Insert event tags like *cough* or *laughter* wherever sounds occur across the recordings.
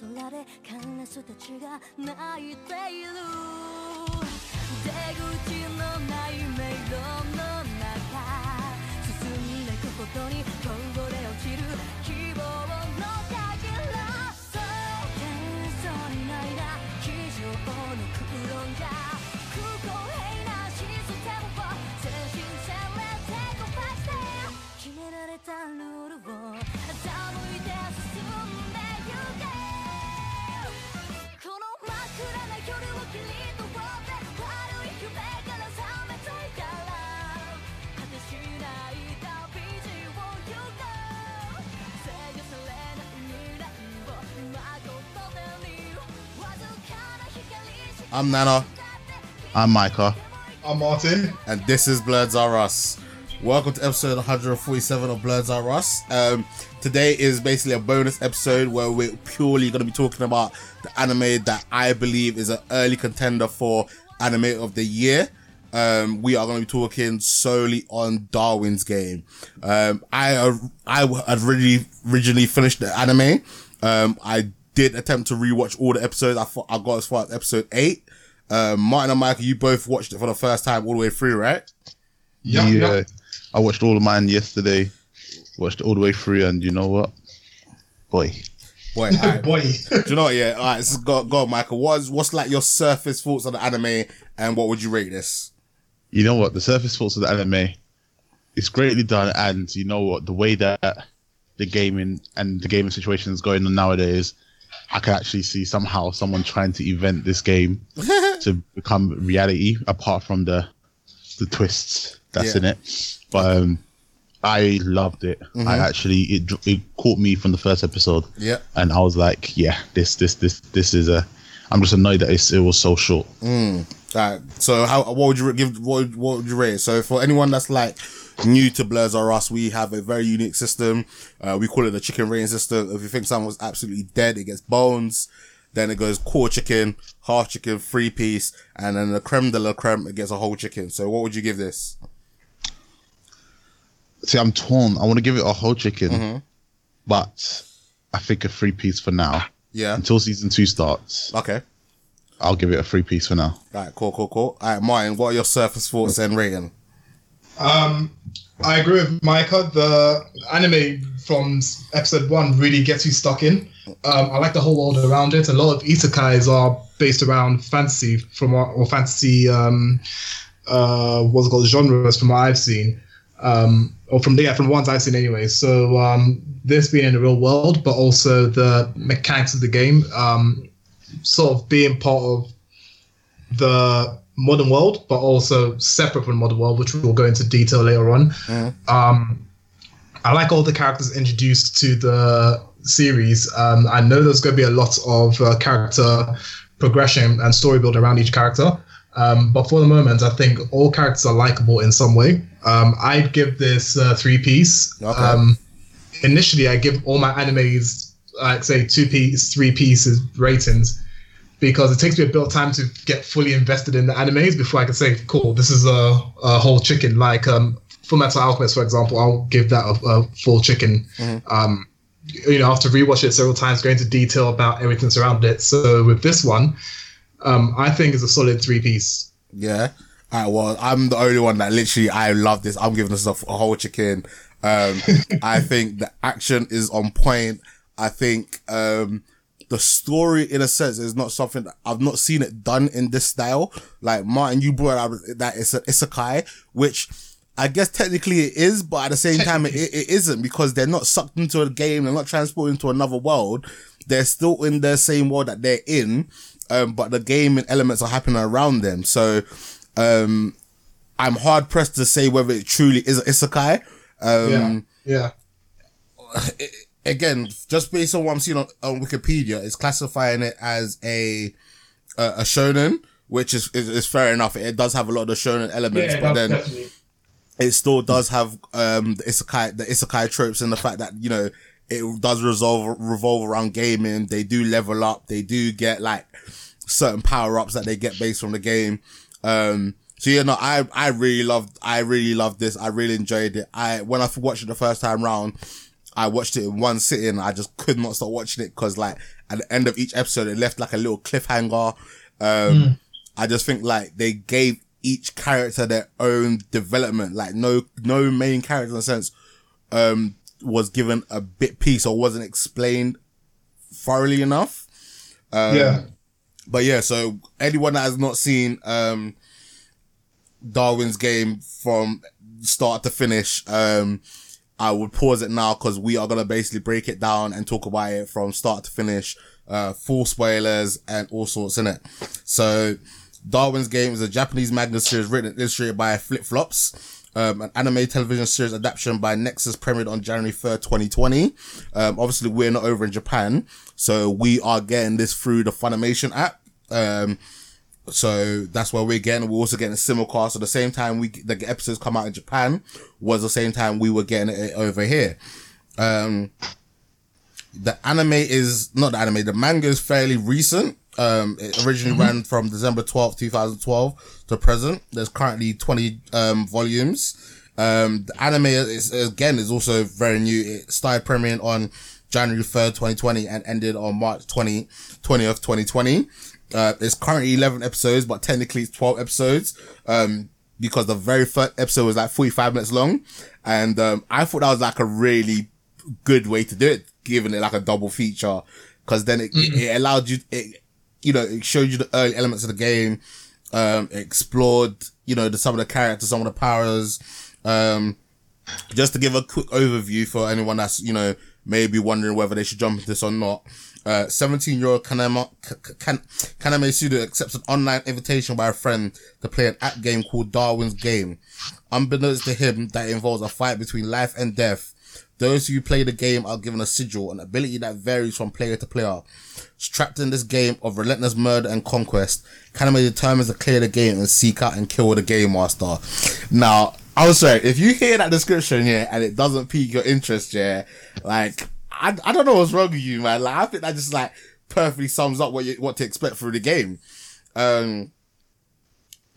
空でカラスたちが泣いている。出口のない迷路の中進んでいくことにこぼれ落ちる希望のかけらそう幻想にないな机上の空論じゃ I'm Nana, I'm Micah. I'm Martin. and this is Blurs Are Us. Welcome to episode 147 of Blurs Are Us. Um, today is basically a bonus episode where we're purely going to be talking about the anime that I believe is an early contender for anime of the year. Um, we are going to be talking solely on Darwin's Game. Um, I I had really originally finished the anime. Um, I did attempt to rewatch all the episodes. I thought I got as far as episode eight. Um, Martin and Micah, you both watched it for the first time all the way through, right? Yep, yeah, yep. I watched all of mine yesterday. Watched all the way through, and you know what? Boy, Boy, *laughs* alright. Boy. do you know what? Yeah, all right. So go, go, on, Micah. What's what's like your surface thoughts on the anime, and what would you rate this? you know what? The surface thoughts of the anime, it's greatly done, and you know what? The way that the gaming and the gaming situation is going on nowadays, I could actually see somehow someone trying to invent this game *laughs* to become reality. Apart from the the twists that's Yeah. in it, but um, I loved it. I actually it it caught me from the first episode. Yeah. and I was like, yeah, this this this this is a. I'm just annoyed that it's, it was so short. All right. So how what would you give? What what would you rate? So for anyone that's like new to Blurs or Us, we have a very unique system. Uh, we call it the chicken rating system. If you think someone's absolutely dead, it gets bones. Then it goes core chicken, half chicken, three piece, and then the creme de la creme, it gets a whole chicken. So what would you give this? See, I'm torn. I want to give it a whole chicken, but I think a three piece for now. Yeah. Until season two starts, Okay. I'll give it a three piece for now. All right. Cool. Cool. Cool. All right, Martin. What are your surface thoughts and rating? Um, I agree with Micah. The anime from episode one really gets you stuck in. Um, I like the whole world around it. A lot of isekais are based around fantasy from what, or fantasy, um, uh, what's called genres from what I've seen, um, or from yeah, from the ones I've seen anyway. So um, this being in the real world, but also the mechanics of the game, um, sort of being part of the modern world, but also separate from modern world, which we'll go into detail later on. Um, I like all the characters introduced to the series. Um, I know there's going to be a lot of uh, character progression and story build around each character. Um, but for the moment, I think all characters are likable in some way. Um, I'd give this uh, three piece. Okay. Um, initially, I give all my animes, like say two piece, three pieces ratings because it takes me a bit of time to get fully invested in the animes before I can say, cool, this is a, a whole chicken. Like um, Full Metal Alchemist, for example, I'll give that a, a full chicken. Um, you know, after rewatch it several times, go into detail about everything surrounding it. So with this one, um, I think it's a solid three piece. Yeah. All right. Well, I'm the only one that literally I love this. I'm giving this a, a whole chicken. Um, *laughs* I think the action is on point. I think um, the story, in a sense, is not something that I've not seen it done in this style. Like Martin, you brought out that it's a isekai, which. I guess technically it is, but at the same time it, it isn't because they're not sucked into a game. They're not transported into another world. They're still in the same world that they're in. Um, but the game and elements are happening around them. So, um, I'm hard pressed to say whether it truly is an isekai. Um, yeah. Again, just based on what I'm seeing on, on Wikipedia, it's classifying it as a a, a shonen, which is, is is fair enough. It does have a lot of the shonen elements, but then it still does have um the isekai the isekai tropes and the fact that you know it does resolve revolve around gaming. They do level up. They do get like certain power ups that they get based from the game. Um, so you know, I I really loved I really loved this. I really enjoyed it. I when I watched it the first time round, I watched it in one sitting. I just could not stop watching it because like at the end of each episode, it left like a little cliffhanger. Um, I just think like they gave each character their own development. Like no, no main character in a sense, um, was given a bit piece or wasn't explained thoroughly enough. Um, yeah. but yeah, so anyone that has not seen um Darwin's game from start to finish, um I would pause it now because we are gonna basically break it down and talk about it from start to finish, uh full spoilers and all sorts in it. So Darwin's Game is a Japanese manga series written and illustrated by Flip Flops. Um, an anime television series adaptation by Nexus premiered on January 3rd, 2020. Um, obviously we're not over in Japan, so we are getting this through the Funimation app. Um, so that's where we're getting. We're also getting a simulcast. So the same time we the episodes come out in Japan was the same time we were getting it over here. Um, the anime is not the anime. The manga is fairly recent. Um, it originally ran from December 12th, 2012 to present. There's currently 20, um, volumes. Um, the anime is, again, is also very new. It started premiering on January 3rd, 2020 and ended on March 20, 20th, 2020. Uh, it's currently 11 episodes, but technically it's 12 episodes. Um, because the very first episode was like 45 minutes long. And, um, I thought that was like a really good way to do it, giving it like a double feature. Cause then it, it allowed you, it, you know, it showed you the early elements of the game, um, explored, you know, the, some of the characters, some of the powers, um, just to give a quick overview for anyone that's, you know, maybe wondering whether they should jump into this or not. Uh, 17 year old Kaname, Kan- Kaname Suda accepts an online invitation by a friend to play an app game called Darwin's Game. Unbeknownst to him, that involves a fight between life and death. Those who play the game are given a sigil, an ability that varies from player to player. Trapped in this game of relentless murder and conquest, Kaname determines to clear the game and seek out and kill the game master. Now, I was sorry, if you hear that description, yeah, and it doesn't pique your interest, yeah, like, I, I don't know what's wrong with you, man. Like, I think that just, like, perfectly sums up what you, what to expect through the game. Um,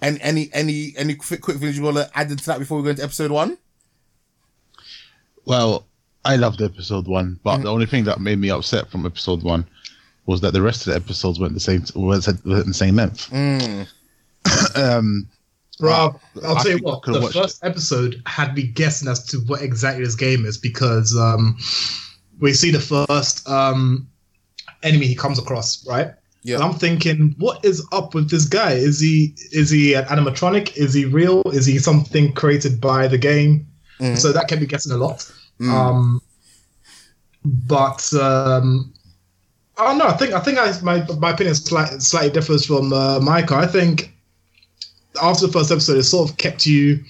and any, any, any quick, quick things you want to add into that before we go into episode one? Well, I loved episode one, but the only thing that made me upset from episode one was that the rest of the episodes weren't the same weren't the same length. *coughs* um, Rob, I'll I tell you what. The watched first episode had me guessing as to what exactly this game is because um, we see the first um, enemy he comes across, right? Yeah. And I'm thinking, what is up with this guy? Is he is he an animatronic? Is he real? Is he something created by the game? So that can be guessing a lot. Um, but um, I don't know. I think I think I, my my opinion slight, slightly differs from uh, Micah. I think after the first episode, it sort of kept you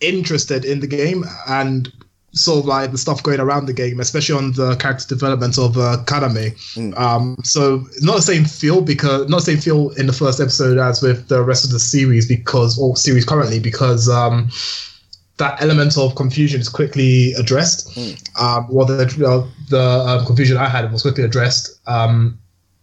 interested in the game and sort of like the stuff going around the game, especially on the character development of uh, Kaname. Um, so not the same feel because not the same feel in the first episode as with the rest of the series because or series currently because um, that element of confusion is quickly addressed. Um, well, the uh, the um, confusion I had was quickly addressed, um,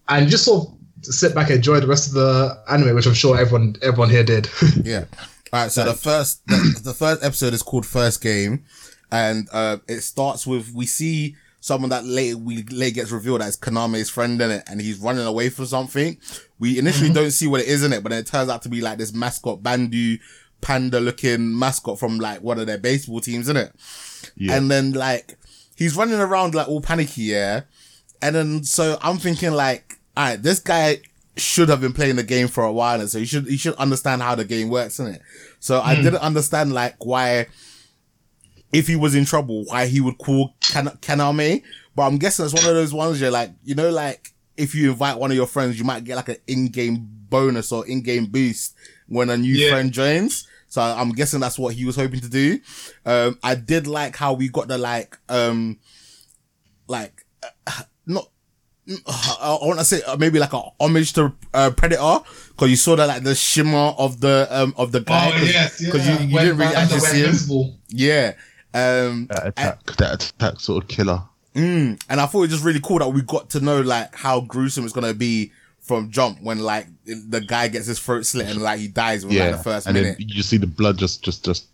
and just sort of sit back and enjoy the rest of the anime, which I'm sure everyone everyone here did. *laughs* Yeah. All right. So the first, the, the first episode is called First Game, and uh, it starts with we see someone that later we later gets revealed as Kaname's friend in it, and he's running away from something. We initially don't see what it is in it, but then it turns out to be like this mascot Bandu panda looking mascot from like one of their baseball teams, in it. Yeah. And then like he's running around like all panicky, yeah. And then so I'm thinking like, all right, this guy should have been playing the game for a while, and so he should he should understand how the game works, in it. So I didn't understand like why, if he was in trouble, why he would call Kan- Kaname. But I'm guessing it's one of those ones you're like, you know, like if you invite one of your friends, you might get like an in-game bonus or in-game boost when a new Yeah. friend joins. So I'm guessing that's what he was hoping to do. Um, I did like how we got the like, um, like, uh, not, I want to say uh, maybe like a homage to uh, Predator because you saw that like the shimmer of the um of the guy because you, you didn't really actually see him. Yeah. Um, that attack, that attack sort of killer. Mm, and I thought it was just really cool that we got to know like how gruesome it's gonna be from jump when like the guy gets his throat slit and like he dies within Yeah, like the first and minute. then you just see the blood just, just, just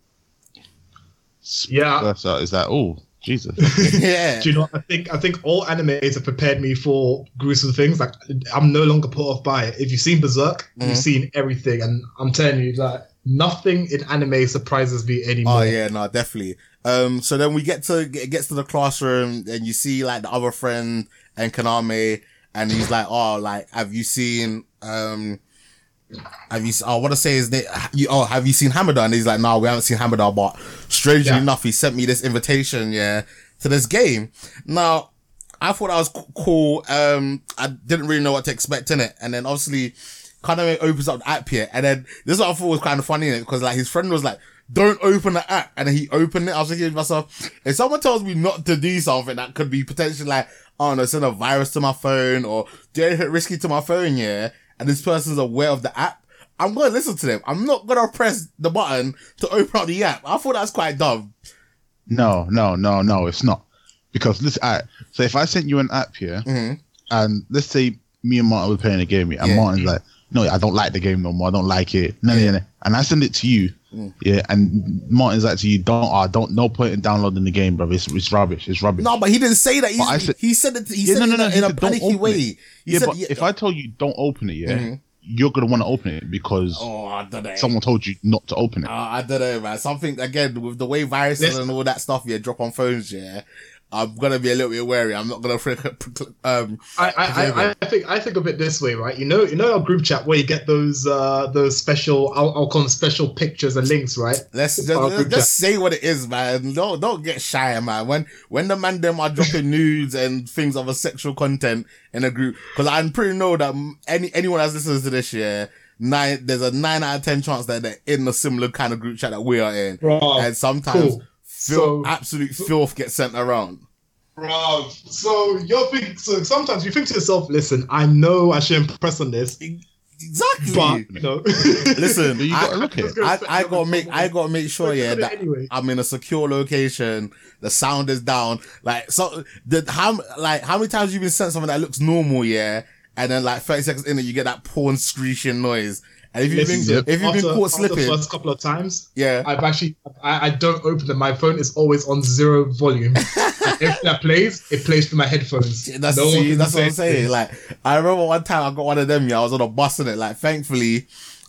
Yeah. That's, uh, is that oh Jesus? *laughs* yeah. Do you know? I think I think all animes have prepared me for gruesome things. Like I'm no longer put off by it. If you've seen Berserk, Mhm. you've seen everything, and I'm telling you that nothing in anime surprises me anymore. Oh yeah, no, definitely. Um, so then we get to it gets to the classroom and you see like the other friend and Kaname, and he's like, "Oh, like, have you seen um." Have you? I want to say his name. You, oh, have you seen Hamada? And he's like, no, we haven't seen Hamada. But strangely Yeah. enough, he sent me this invitation, yeah, to this game. Now, I thought that was cool. Um, I didn't really know what to expect in it, and then obviously, of opens up the app here, and then this is what I thought was kind of funny in it because like his friend was like, "Don't open the app," and he opened it. I was thinking to myself, if someone tells me not to do something that could be potentially like, oh no, send a virus to my phone or do anything risky to my phone, yeah, and this person's aware of the app. I'm gonna listen to them. I'm not gonna press the button to open up the app. I thought that's quite dumb. No, no, no, no, it's not. Because listen, I, so if I sent you an app here, Mhm. and let's say me and Martin were playing a game, and Yeah. Martin's like, "No, I don't like the game no more. I don't like it." No, no, no. And I send it to you, Mm. yeah, and Martin's like to you, "Don't, uh, don't, no point in downloading the game, bro. It's, it's rubbish. It's rubbish." No, but he didn't say that. He, said- he said it. He Yeah, said no, it no, in no, a- he in a said panicky open way. it. Yeah, said, but if I told you don't open it, yeah, Mhm. you're gonna want to open it because oh, I don't know. someone told you not to open it. Uh, I don't know, man. Something again with the way viruses Yes. and all that stuff yeah drop on phones. Yeah, I'm gonna be a little bit wary. I'm not gonna *laughs* um. I, I, I, I think I think of it this way, right? You know, you know our group chat where you get those uh those special I'll, I'll call them special pictures and links, right? Let's just, let's just say what it is, man. Don't don't get shy, man. When when the man them are dropping *laughs* nudes and things of a sexual content in a group, because I'm pretty know that any anyone that's listening to this year, nine there's a nine out of ten chance that they're in a similar kind of group chat that we are in, Bro, and sometimes cool. Fil- So- absolute filth gets sent around. Bro, so you're think so sometimes you think to yourself, listen, I know I shouldn't press on this, Exactly. but *laughs* no. Listen, you I- gotta look at it. I, I gotta make I gotta make sure yeah Look at that it anyway. I'm in a secure location. The sound is down. Like so, the how like how many times you've been sent something that looks normal, yeah, and then like 30 seconds in it you get that porn screeching noise. And if you've been Listen, if you've been caught after slipping, the first couple of times, yeah, I've actually I, I don't open it. My phone is always on zero volume. *laughs* if that plays, it plays through my headphones. That's No see, that's what I'm saying. Like I remember one time I got one of them. Yeah, I was on a bus in it. Like thankfully,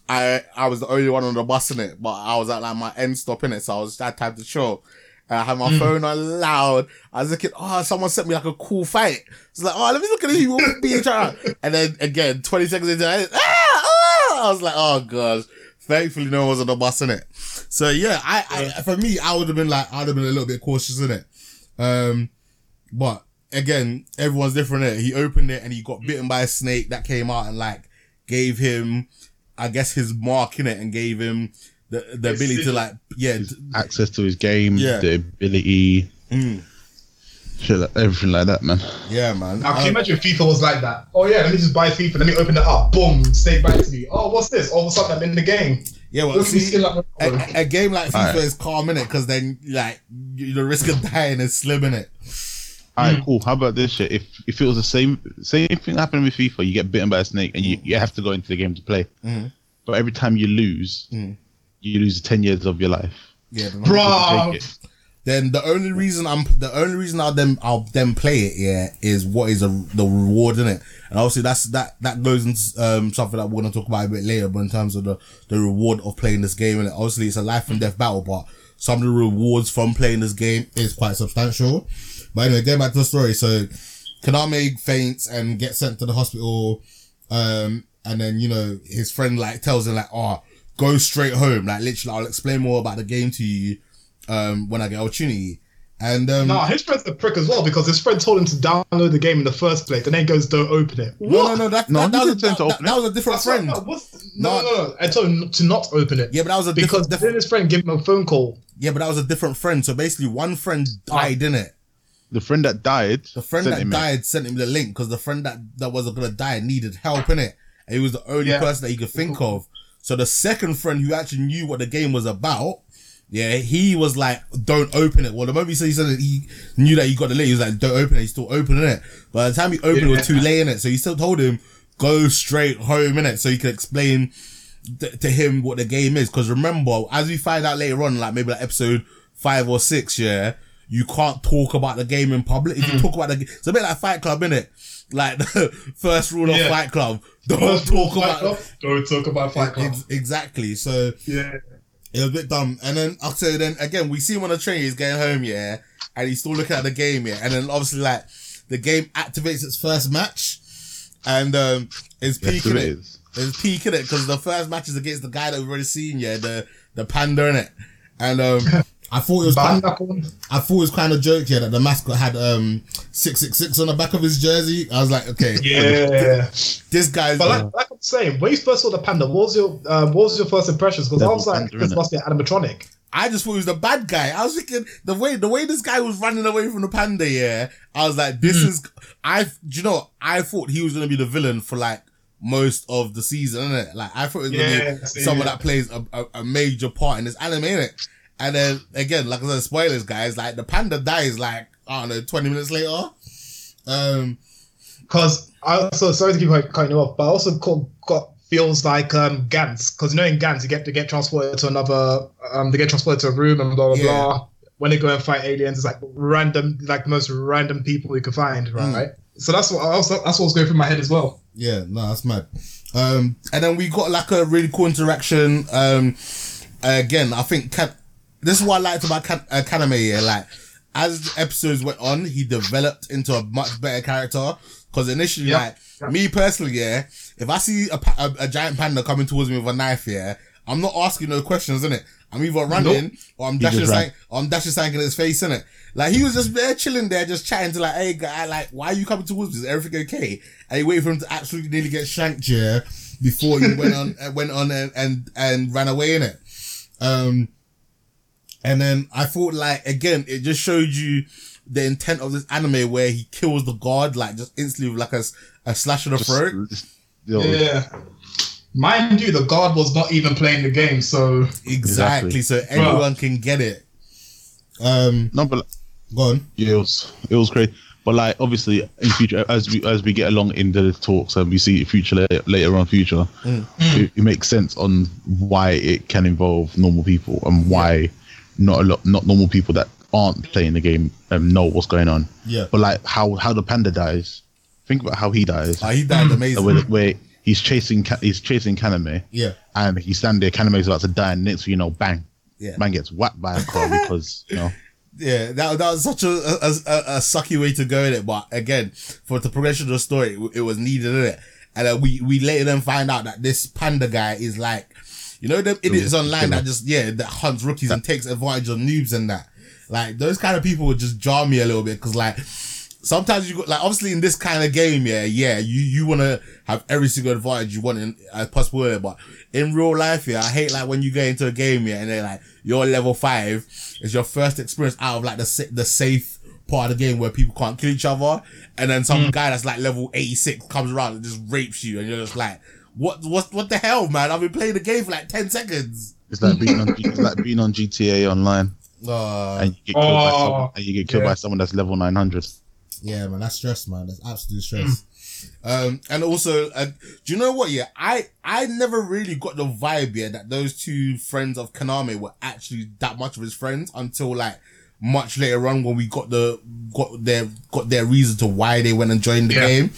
I I was the only one on the bus in it, but I was at like my end stop in it, so I was that type to show. And I had my phone on loud. I was looking, oh, someone sent me like a cool fight. It's like, oh, let me look at who *laughs* trying. And then again, 20 seconds into it, ah! I was like, oh gosh. Thankfully, no one was on the bus in it. So yeah, I, I for me, I would have been like, I'd have been a little bit cautious in it. Um, but again, everyone's different. Innit? He opened it and he got bitten by a snake that came out and like gave him, I guess, his mark in it and gave him the the His ability to like, yeah, t- Access to his game, Yeah. the ability, mm, shit, like, everything like that, man. yeah, man. Now, can you Um, imagine if FIFA was like that? Oh yeah, let me just buy FIFA. Let me open it up. Boom, snake bites me. Oh, what's this? All of a sudden, I'm in the game. yeah, well, Look at me see, like a, a- a game like FIFA Alright. is calm in it because then like the risk of dying is slim in it. All Hmm. cool. How about this shit? If if it was the same same thing happening with FIFA, you get bitten by a snake and you, you have to go into the game to play. Mhm. But every time you lose, Mhm. you lose ten years of your life. Yeah, Bro, Take it. Then the only reason I'm the only reason I'll then I'll then play it yeah is what is a, the reward in it and obviously that's that that goes into um something that we're gonna talk about a bit later but in terms of the the reward of playing this game and obviously it's a life and death battle but some of the rewards from playing this game is quite substantial. But anyway getting back to the story so Kaname faints and gets sent to the hospital um and then you know his friend like tells him like oh go straight home. Like literally I'll explain more about the game to you um, when I get opportunity. And um, nah, his friend's a prick as well because his friend told him to download the game in the first place, and then goes, "Don't open it." no, no, no, that, No, that, that, was, didn't that, to that, open that it. was a different That's what- friend. no, what's- no, No. no, no, I told him to not open it. Yeah, but that was a because different, then different. his friend gave him a phone call. Yeah, but that was a different friend. So basically, one friend died in it. The friend that died, The friend sent that him it. died sent him the link because the friend that that wasn't gonna die needed help in it, and he was the only Yeah. person that he could think of. So the second friend who actually knew what the game was about. Yeah, he was like, "Don't open it." Well, the moment he said he said that he knew that he got the link, he was like, "Don't open it." He's still opening it. By the time he opened, it was too late in it. So he still told him, "Go straight home in it," so he could explain th- to him what the game is. Because remember, as we find out later on, like maybe like episode five or six, yeah, you can't talk about the game in public. If you mm. talk about the game, it's a bit like Fight Club, innit? Like the *laughs* first rule of Yeah. Fight Club, don't First talk about Club, Don't talk about Fight Club. Ex- exactly. So Yeah. It was a bit dumb. And then I'll say then again, we see him on the train, he's getting home, yeah, and he's still looking at the game, yeah. And then obviously like the game activates its first match and um it's Yes, peaking it it. is. It's peaking it because the first match is against the guy that we've already seen, yeah, the the panda in it. And um *laughs* I thought it was quite, Banda-kun. I thought it was kind of joke here that the mascot had um six six six on the back of his jersey. I was like, okay, Yeah. *laughs* this guy's But like, like I'm saying, when you first saw the panda, what was your uh, what was your first impressions? Because I was like, panda, this must be an animatronic. I just thought he was the bad guy. I was thinking the way the way this guy was running away from the panda. Yeah, I was like, this is. I do you know? I thought he was gonna be the villain for like most of the season, innit? Like I thought it was gonna Yeah, be same someone here. that plays a, a, a major part in this anime, innit? And then again, like I said, spoilers, guys. Like the panda dies like I don't know, twenty minutes later. Um, Because I also sorry to keep like, cutting you off, but I also got, got feels like um Gantz. Because you know in Gantz you get to get transported to another um they get transported to a room and blah blah Yeah. blah. When they go and fight aliens, it's like random like the most random people you can find, Mm. right? So that's what I was that's what was going through my head as well. Yeah, no, that's mad. Um, and then we got like a really cool interaction. Um, again, I think Kan- this is what I liked about Kan- uh, Kaname. Yeah, like as the episodes went on, he developed into a much better character. Because initially, Yeah. like me personally, yeah, if I see a, a, a giant panda coming towards me with a knife, yeah, I'm not asking no questions, innit? I'm either running or I'm dashing something, or I'm dashing something in his face, innit? Like he was just there chilling there, just chatting to like, hey guy, like, why are you coming towards me? Is everything okay? And he waited for him to absolutely nearly get shanked, yeah, before he went on, *laughs* uh, went on and, and, and ran away in it. Um, and then I thought like, again, it just showed you the intent of this anime where he kills the guard, like just instantly with like a slash of the throat. Just- yo, Yeah. Mind you, the guard was not even playing the game, so Exactly. So anyone can get it. Um, No, but go on. yeah, it was it was great. But like obviously in future, as we as we get along into the talks and we see future later, later on future, it, it makes sense on why it can involve normal people and why not a lot not normal people that aren't playing the game um, know what's going on. Yeah. But like how how the panda dies, think about how he dies. Uh, he died amazing. where, where he's chasing he's chasing Kaname yeah. and he's standing there. Kaname's about to die, and next thing you know, bang, Yeah. man gets whacked by a car *laughs* because you know. Yeah, that, that was such a, a, a, a sucky way to go in it. But again, for the progression of the story, it, it was needed in it. And uh, we, we later then find out that this panda guy is like, you know, them idiots online that just, yeah, that hunts rookies and takes advantage of noobs and that. Like, those kind of people would just jar me a little bit because, like, sometimes you got, like, obviously in this kind of game, yeah, yeah, you, you want to have every single advantage you want in, as possible, but in real life, yeah, I hate like when you get into a game, yeah, and they're like, you're level five, it's your first experience out of like the, the safe part of the game where people can't kill each other, and then some guy that's like level 86 comes around and just rapes you, and you're just like, what, what, what the hell, man? I've been playing the game for like 10 seconds. It's like being on it's like being on GTA online Uh, and you get killed by Oh, someone and you get killed yeah. by someone that's level nine hundred. Yeah, man, that's stress, man. That's absolute stress. um, and also, uh, do you know what? Yeah, I I never really got the vibe yeah that those two friends of Kaname were actually that much of his friends until like much later on when we got the got their got their reason to why they went and joined the Yeah. game.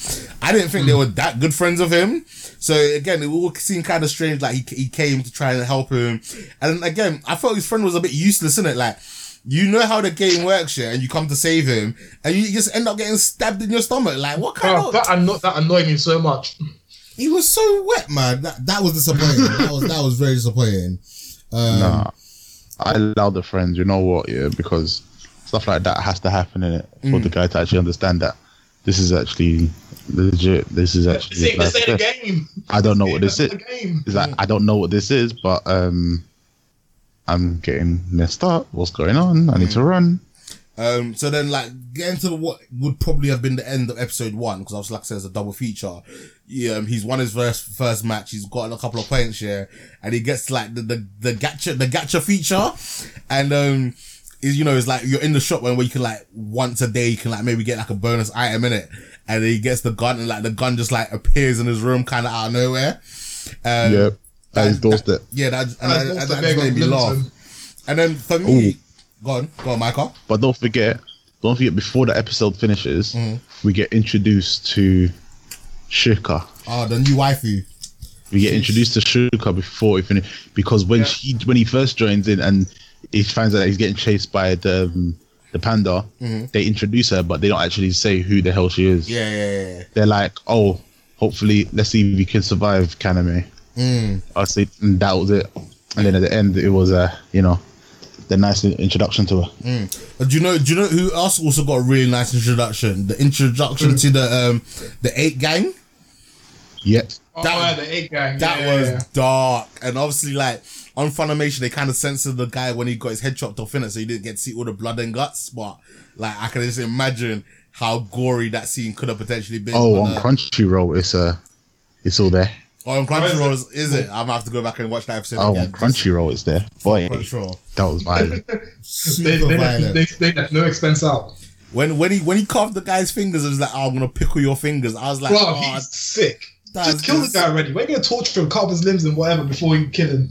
I didn't think they were that good friends of him. So again, it all seemed kind of strange. Like he he came to try and help him, and again, I thought his friend was a bit useless, in it? Like you know how the game works, yeah, and you come to save him, and you just end up getting stabbed in your stomach. Like what kind Bruh, of? that, anno- that annoyed me so much. *clears throat* He was so wet, man. That that was disappointing. *laughs* that was that was very disappointing. Um, Nah, I allow the friends. You know what? Yeah, because stuff like that has to happen in it for Mm. the guy to actually understand that this is actually legit. This is actually. See, his this life. ain't a game. I don't know what this is. This ain't a game. It's like I don't know what this is, but um, I'm getting messed up. What's going on? I need to run. Um, so then like getting to the, what would probably have been the end of episode one, because I was like I said, it's a double feature. Yeah, um, he's won his first, first match. He's gotten a couple of points here and he gets like the, the, the gacha, the gacha feature. And, um, is, you know, it's like you're in the shop when where you can like once a day, you can like maybe get like a bonus item in it. And then he gets the gun and like the gun just like appears in his room kind of out of nowhere. Um, Yep. At his that- doorstep. Yeah, that, and that, what's that the just made me laugh. And then for me, Go on, go on, Micah. But don't forget, don't forget before the episode finishes, Mm. we get introduced to Shuka. Oh, the new waifu. We get introduced to Shuka before we finish because when Yeah. she when he first joins in and he finds out that he's getting chased by the um, the panda, they introduce her, but they don't actually say who the hell she is. Mm-hmm. Yeah, yeah, yeah. They're like, oh, hopefully, let's see if we can survive Kaname. Mm. I say, and that was it. And then at the end, it was uh, you know, the nice introduction to her. But do you know? Do you know who else also got a really nice introduction? The introduction to the um the eight gang. Yep. Oh, That- yeah, the eight gang. That yeah, was yeah, yeah. dark, and obviously, like on Funimation, they kind of censored the guy when he got his head chopped off in it, so you didn't get to see all the blood and guts. But like, I can just imagine how gory that scene could have potentially been. Oh, on on a- Crunchyroll, it's uh, it's all there. Oh, on Crunchyroll, is, is it? I'm gonna have to go back and watch that episode Oh, again. on Crunchyroll, it's there. Boy, Crunchyroll, that was violent. They, *laughs* super they, violent. they, they, left no expense out. when when he when he carved the guy's fingers, it was like, oh, I'm gonna pickle your fingers. I was like, Bro, oh, he's sick. Just kill the guy already. We're gonna torture him, carve his limbs and whatever before we kill him.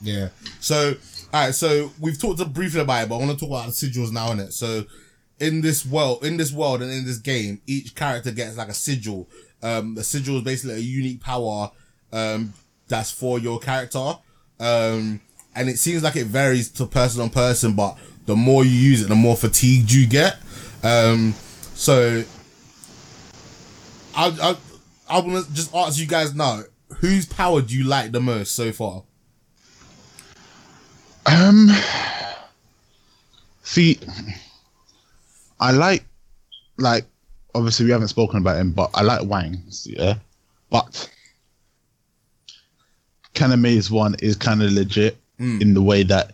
Yeah. So, all right. So we've talked briefly about it, but I want to talk about the sigils now, innit? So, in this world, in this world, and in this game, each character gets like a sigil. Um, the sigil is basically a unique power, um, that's for your character. Um, and it seems like it varies to person on person, but the more you use it, the more fatigued you get. Um, so, I, I, I want to just ask you guys now, whose power do you like the most so far? Um, see, I like, like, obviously we haven't spoken about him, but I like Wang's, yeah. But Kaname's one is kind of legit in the way that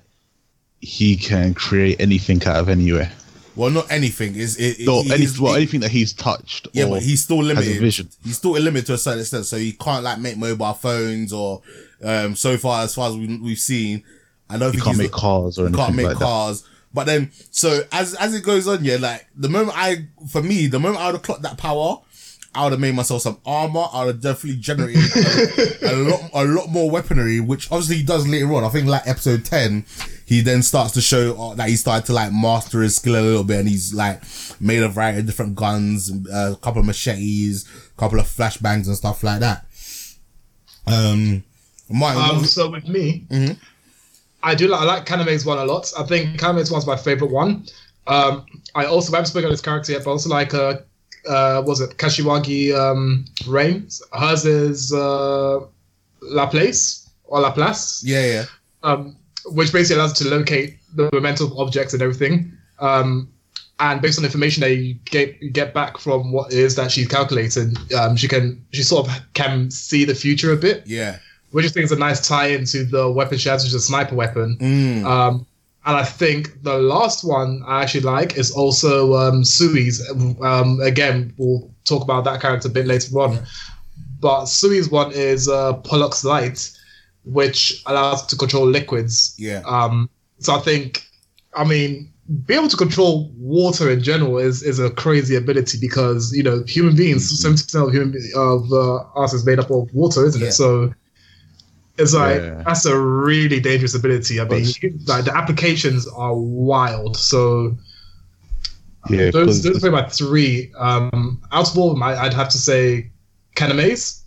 he can create anything out of anywhere. Well, not anything. Is it? it So any, well, anything that he's touched. yeah, or but he's still limited. vision. He's still limited to a certain extent, so he can't like make mobile phones or um. So far, as far as we, we've seen, I don't He think can't he's make cars or he can't make like that. cars. But then, so as as it goes on, yeah, like the moment I, for me, the moment I would have clocked that power, I would have made myself some armor. I would have definitely generated a, a lot, a lot more weaponry, which obviously he does later on. I think like episode ten, he then starts to show uh, that he started to like master his skill a little bit, and he's like made a variety of different guns, uh, a couple of machetes, a couple of flashbangs and stuff like that. Um, Martin, what Um, was- so with me, Mhm. I do like I like Kaname's one a lot. I think Kaname's one's my favorite one. Um, I also I haven't spoken on this character yet, but also like uh, uh, was it Kashiwagi um, Rein? Hers is uh, Laplace or Laplace, yeah, yeah. um, which basically allows you to locate the mental objects and everything. Um, and based on information they get get back from what it is that she's calculated, um, she can she sort of can see the future a bit Yeah. Which I think is a nice tie into the weapon she has, which is a sniper weapon. Mm. Um, and I think the last one I actually like is also um, Sui's. Um, again, we'll talk about that character a bit later on. But Sui's one is uh, Pollux Light, which allows to control liquids. Yeah. Um, so I think, I mean, being able to control water in general is, is a crazy ability because you know human beings, seventy percent of human of uh, us is made up of water, isn't Yeah. it? So it's like Yeah. that's a really dangerous ability. I mean, like the applications are wild. So Yeah, those those are my three. Um, out of all of them, I, I'd have to say Kaname's,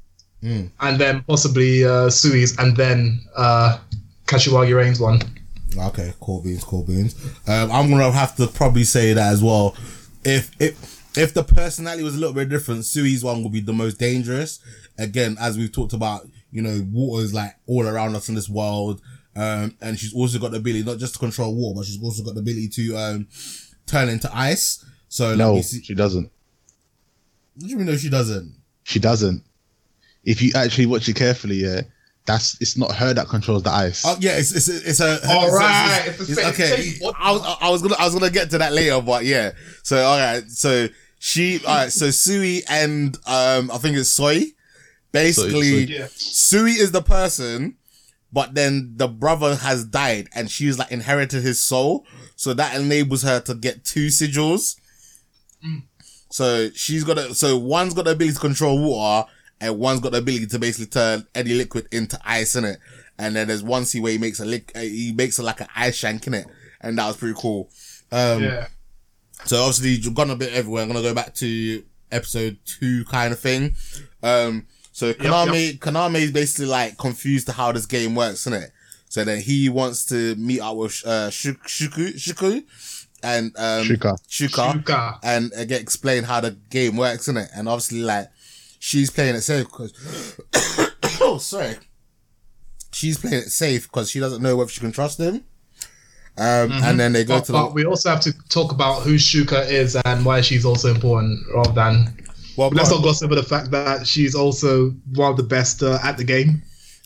Mm. and then possibly uh, Sui's, and then uh, Kashiwagi Rein's one. Okay, cool beans, cool beans. Um, I'm gonna have to probably say that as well. If if if the personality was a little bit different, Sui's one would be the most dangerous. Again, as we've talked about, you know, water is like all around us in this world, um, and she's also got the ability not just to control water, but she's also got the ability to um turn into ice. So no, me see. she doesn't. What do you mean? No, she doesn't. She doesn't. If you actually watch it carefully, yeah, that's it's not her that controls the ice. Oh yeah, it's it's it's a. All it's right, it's, it's it's, the okay. same- I was I was gonna I was gonna get to that later, but yeah. So all right, so she all right. So Sui and um I think it's Soy. Basically, Soy. Yeah. Sui is the person, but then the brother has died, and she's like inherited his soul, so that enables her to get two sigils. So she's got a so one's got the ability to control water, and one's got the ability to basically turn any liquid into ice in it. And then there's one scene where he makes a lick, uh, he makes it like an ice shank in it, and that was pretty cool. Um, yeah. so obviously you've gone a bit everywhere. I'm gonna go back to episode two kind of thing. Um, so Kaname, Kaname is basically like confused to how this game works, isn't it? So then he wants to meet up with uh, Shuku, Shuku, and um, Shuka. Shuka, Shuka. and uh, get explain how the game works, isn't it? And obviously, like she's playing it safe because *coughs* oh, sorry, she's playing it safe because she doesn't know whether she can trust him. Um, and then they go But, to the but we also have to talk about who Shuka is and why she's also important, rather than well, let's not gossip about the fact that she's also one of the best uh, at the game.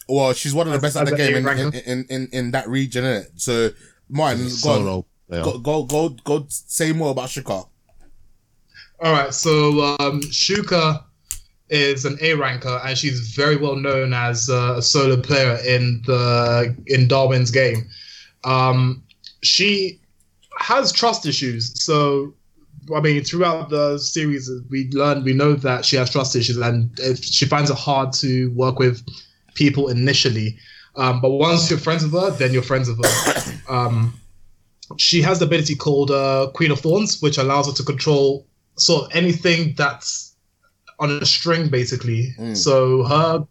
well, she's one of the best at the game in, in, in, in, in that region, is it? So, Martin, go, Solo. go, go, go, go, say more about Shuka. All right, so um, Shuka is an A ranker, and she's very well known as uh, a solo player in the in Darwin's game. Um, she has trust issues, so I mean, throughout the series, we learn we know that she has trust issues, and if she finds it hard to work with people initially. Um, but once you're friends with her, then you're friends with her. *coughs* Um, she has the ability called uh, Queen of Thorns, which allows her to control sort of anything that's on a string, basically. Mm. So her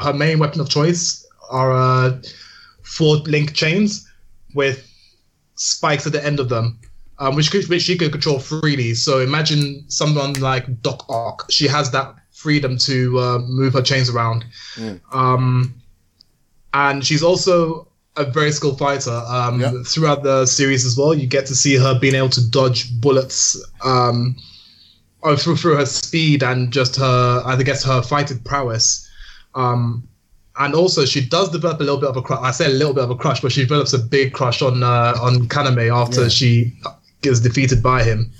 her main weapon of choice are uh, four link chains with spikes at the end of them, um, which could, which she could control freely. So imagine someone like Doc Ock. She has that freedom to uh, move her chains around. Mm. Um, and she's also a very skilled fighter. Um, Yep. Throughout the series as well, you get to see her being able to dodge bullets. Um, oh, through through her speed and just her, I guess her fighting prowess. Um, and also, she does develop a little bit of a crush. I say a little bit of a crush, but she develops a big crush on uh, on Kaname after Yeah. she gets defeated by him.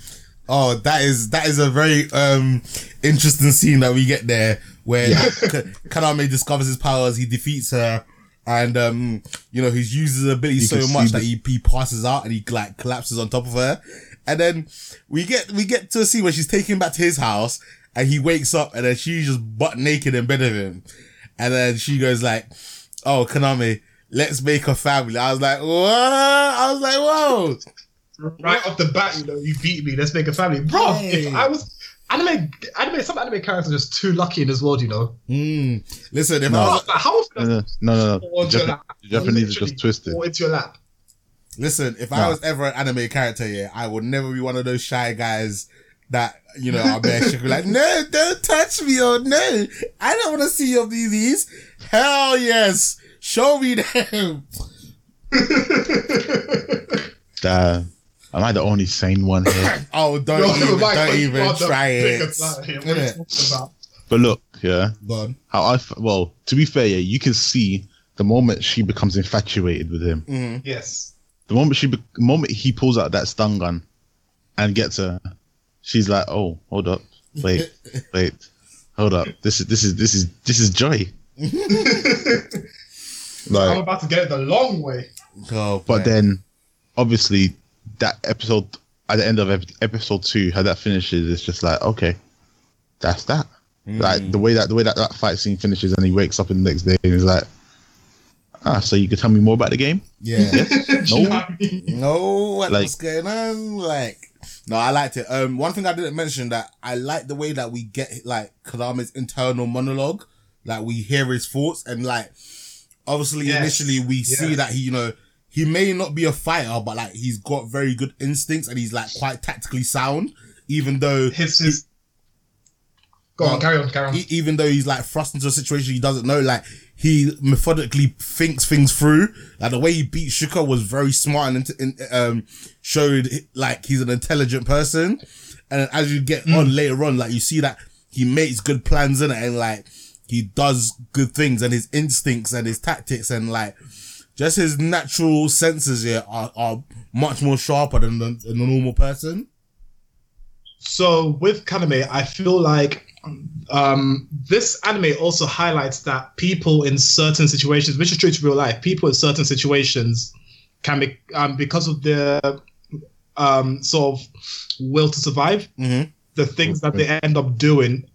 Oh, that is that is a very um interesting scene that we get there where K- Kaname discovers his powers, he defeats her, and um you know he uses his ability You so much that he, he passes out and he like collapses on top of her, and then we get we get to a scene where she's taken back to his house and he wakes up and then she's just butt naked in bed with him, and then she goes like, "Oh, Kaname." Let's make a family. I was like, what? I was like, whoa. Right off the bat, you know, you beat me. Let's make a family, bro. Hey. If I was anime, anime, some anime characters are just too lucky in this world, you know. Mm. Listen, if No. I was, Like, how often No, no, no, no. fall no. into your Jap- Japanese are Literally just twisted. fall into your lap. Listen, if I was ever an anime character, yeah, I would never be one of those shy guys that, you know, are bare shit, like, no, don't touch me, or no, I don't want to see your BBs. Hell yes. Show me them. *laughs* Damn. Am I the only sane one here? *coughs* Oh, don't Yo, even, Mike, don't you even are the try it. biggest. What are you Innit? But look, yeah, Go how I f- well, to be fair, yeah, you can see the moment she becomes infatuated with him. Mm. Yes. The moment she, be- moment he pulls out that stun gun and gets her, she's like, "Oh, hold up, wait, *laughs* wait, hold up. This is this is this is this is joy." *laughs* I'm about to get it the long way. Oh, but man. then, obviously, that episode at the end of episode two, how that finishes, it's just like, okay, that's that. Like the way that the way that that fight scene finishes, and he wakes up in the next day and he's like, "Ah, so you can tell me more about the game?" yeah. Do you know what I? No, what- Like- what's going on? Like, no, I liked it. Um, one thing I didn't mention that I like the way that we get like Kaname's internal monologue. Like we hear his thoughts and like, obviously Yes, initially we see that he, you know, he may not be a fighter, but like he's got very good instincts and he's like quite tactically sound, even though His, his... Go on, carry on, carry on. e- even though he's like thrust into a situation he doesn't know, like he methodically thinks things through. Like the way he beat Shuka was very smart and in, um showed like he's an intelligent person. And as you get on later on, like you see that he makes good plans in it and like he does good things and his instincts and his tactics and like just his natural senses here are, are much more sharper than the, than the normal person. So with Kaname, I feel like um, this anime also highlights that people in certain situations, which is true to real life, people in certain situations can be um, because of their um, sort of will to survive. Mhm. The things that they end up doing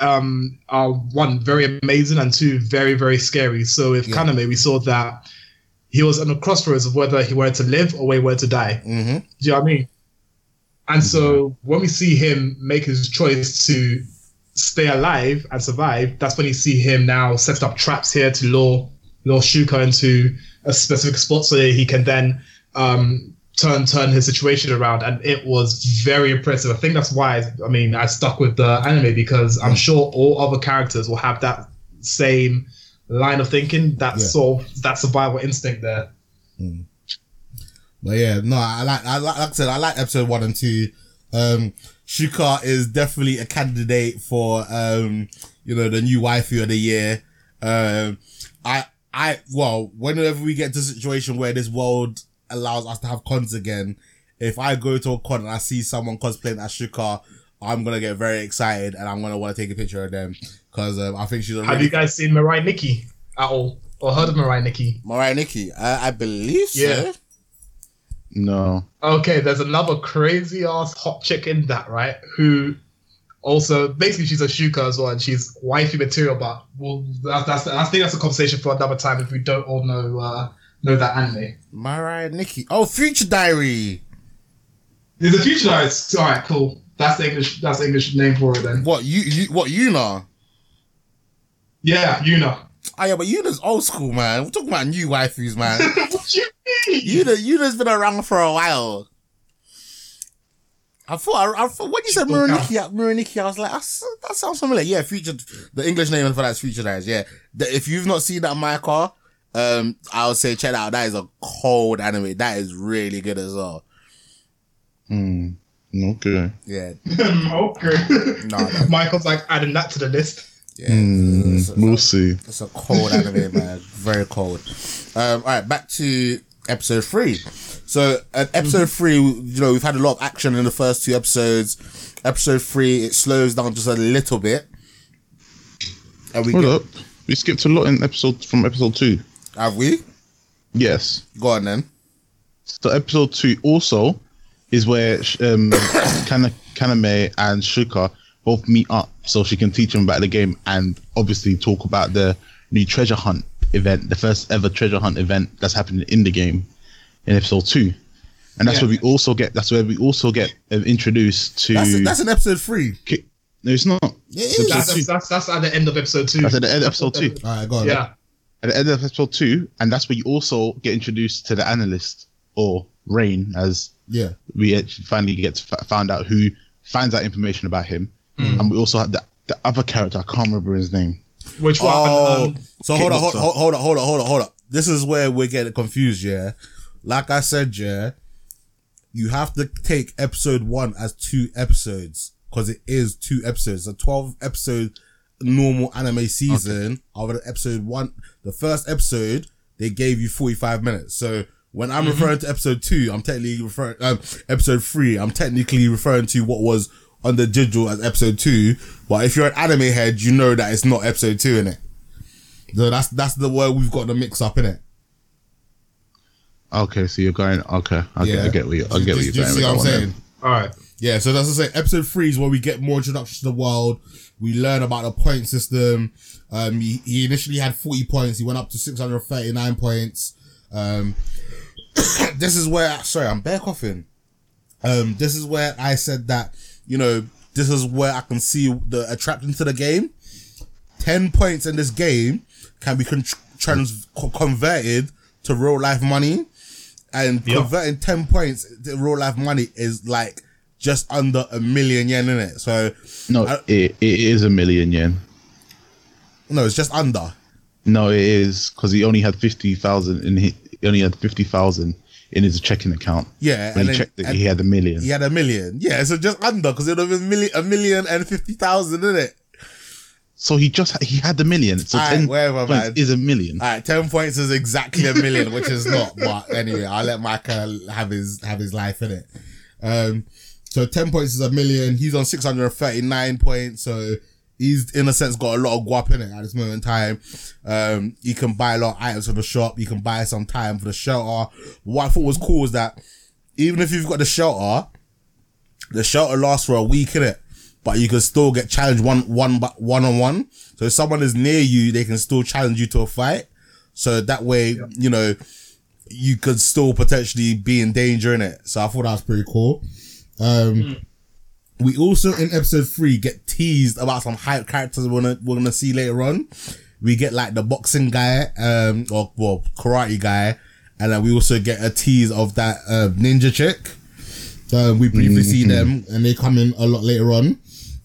um, are one very amazing and two very very scary. So with Yeah. Kaname, we saw that he was on a crossroads of whether he wanted to live or whether he wanted to die. Mm-hmm. Do you know what I mean? And so when we see him make his choice to stay alive and survive, that's when you see him now set up traps here to lure lure Shuka into a specific spot so he can then um, turn turn his situation around. And it was very impressive. I think that's why I mean I stuck with the anime because I'm sure all other characters will have that same line of thinking, That's Yeah. sort of that survival instinct there. But yeah, no, I like, I like, like I said, I like episode one and two. Um, Shuka is definitely a candidate for, um, you know, the new waifu of the year. Um, I, I, well, whenever we get to a situation where this world allows us to have cons again, if I go to a con and I see someone cosplaying as Shuka, I'm gonna get very excited and I'm gonna want to take a picture of them because um, I think she's a Have really you guys seen Mirai Nikki at all? Or heard of Mirai Nikki? Mirai Nikki. I, I believe so. Yeah. No. Okay, there's another crazy ass hot chick in that, right? Who also basically she's a shuka as well, and she's wifey material. But well, that's, that's I think that's a conversation for another time if we don't all know uh, know that anime. Mirai Nikki. Oh, Future Diary. There's a future Diary. All right, cool. That's the English. That's the English name for it then. What you, you what you know? Yeah, you know. Oh yeah, but Yuna's old school, man. We're talking about new waifus, man. *laughs* what you mean? Yuna, Yuna's been around for a while. I thought, I, I thought when you said Muraniki, Muraniki, I was like, "That's- that sounds familiar. Yeah, future. The English name for that is Future Dies. Yeah, The- if you've not seen that in my car, um, I would say check that out. That is a cold anime. That is really good as well. Mm. Okay. Yeah, *laughs* okay. No, no. Micah's like adding that to the list. Yeah. Mm. It's- it's- We'll see. It's a cold anime, man. Very cold. Um, all right, back to episode three. So, at episode three, you know, we've had a lot of action in the first two episodes. Episode three, it slows down just a little bit. And we Hold get, up. We skipped a lot in episode from episode two. have we? Yes. Go on then. So episode two also is where um, *coughs* Kana, Kaname and Shuka both meet up so she can teach him about the game and obviously talk about the new treasure hunt event, the first ever treasure hunt event that's happening in the game in episode two. And that's Yeah. where we also get. That's where we also get um, introduced to. That's, that's in episode three. Ki- no, it's not. Yeah, it It's is. episode That's, two. that's that's at the end of episode two. That's at the end of episode two. All right, go on. Yeah. At the end of episode two, and that's where you also get introduced to the analyst or Rein, as Yeah. we finally get to f- find out who finds out information about him, and we also had the, the other character. I can't remember his name. Which one? Oh, Um, so hold on, hold, Kickboxer. hold, hold on, hold on, hold on, hold on. This is where we're getting confused, yeah. Like I said, yeah, you have to take episode one as two episodes because it is two episodes. A twelve episode normal anime season. Over the episode one, the first episode they gave you forty five minutes. So when I'm referring to episode two, I'm technically referring um, episode three. I'm technically referring to what was on the digital as episode two. But if you're an anime head, you know that it's not episode two in it. So that's that's the word we've got to mix up in it. Okay, so you're going. Okay, okay, I get what you. I get what you're you see what I'm that then. saying? all right. Yeah, so that's to say, episode three is where we get more introduction to the world. We learn about the point system. Um, he, he initially had 40 points. He went up to 639 points. Um, *coughs* this is where, sorry, I'm bare coughing. Um, this is where I said that, you know, this is where I can see the attraction to the game. 10 points in this game can be con- trans- converted to real life money. And Yeah. converting 10 points to real life money is like just under a million yen in it. So, No, I- it, it is a million yen. no, it's just under. No, it is because he only had fifty thousand in he, he only had fifty thousand in his checking account. Yeah, when and he then- checked and- he had a million. He had a million. Yeah, so just under because it would have been million, a million and fifty thousand in it. So he just he had the million. So Alright, ten whatever, points man. is a million. All right, ten points is exactly a million, which is not. *laughs* But anyway, I'll let Micah have his have his life in it. Um, so ten points is a million. He's on six hundred thirty nine points. So he's in a sense got a lot of guap in it at this moment in time. Um, you can buy a lot of items from the shop. You can buy some time for the shelter. What I thought was cool is that even if you've got the shelter, the shelter lasts for a week in it. But you can still get challenged one one one on one. So if someone is near you, they can still challenge you to a fight. So that way, you know, you could still potentially be in danger in it. So I thought that was pretty cool. Um, we also in episode three get teased about some hype characters we're gonna, we're gonna see later on. We get like the boxing guy, um, or well, karate guy, and then we also get a tease of that uh, ninja chick. Uh, we briefly see them, and they come in a lot later on.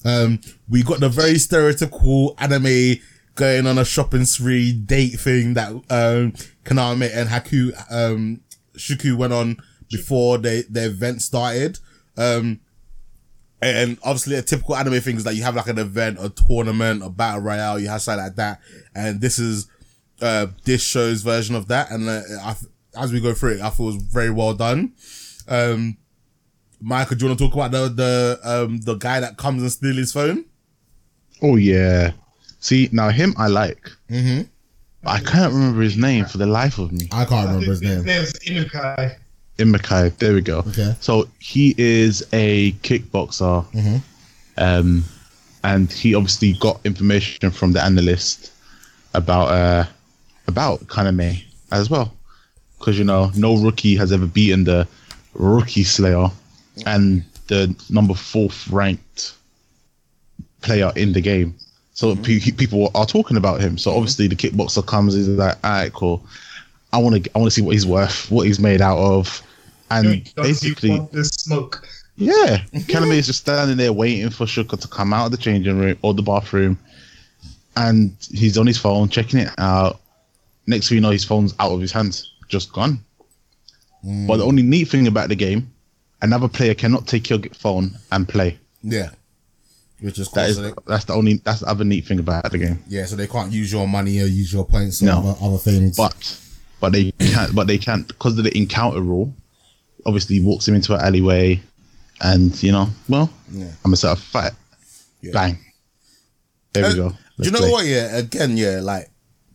Um, we got the very stereotypical anime going on a shopping spree date thing that um, Kaname and Haku um, Shuka went on before they, the event started. Um, and obviously a typical anime thing is that you have like an event, a tournament, a battle royale, you have something like that. And this is, uh, this show's version of that. And, uh, I, as we go through it, I thought it was very well done. Um, Micah, do you want to talk about the, the, um, the guy that comes and steals his phone? Oh yeah. See now him I like. Mm-hmm. I can't remember his name for the life of me. I can't remember his name. His name. name's Inukai. Inukai. There we go. Okay. So he is a kickboxer. Mhm. Um, and he obviously got information from the analyst about uh about Kaname as well, because you know no rookie has ever beaten the rookie Slayer and the number fourth ranked player in the game. So pe- people are talking about him. So obviously the kickboxer comes, he's like, all right, cool. I want to, I want to see what he's worth, what he's made out of, and Does basically, he this smoke? yeah, Kaname is just standing there waiting for Shuka to come out of the changing room or the bathroom, and he's on his phone checking it out. Next thing you know, his phone's out of his hands, just gone. Mm. But the only neat thing about the game, another player cannot take your phone and play. Yeah. Which is cool. That is so they, that's the only that's the other neat thing about the game. yeah, so they can't use your money or use your points or No. other, other things. But but they can't but they can't because of the encounter rule. Obviously, walks him into an alleyway, and you know, well, Yeah. I'm gonna set a fight. Yeah. Bang. There Uh, we go. Do you Let's know play. what? Yeah, again, yeah, like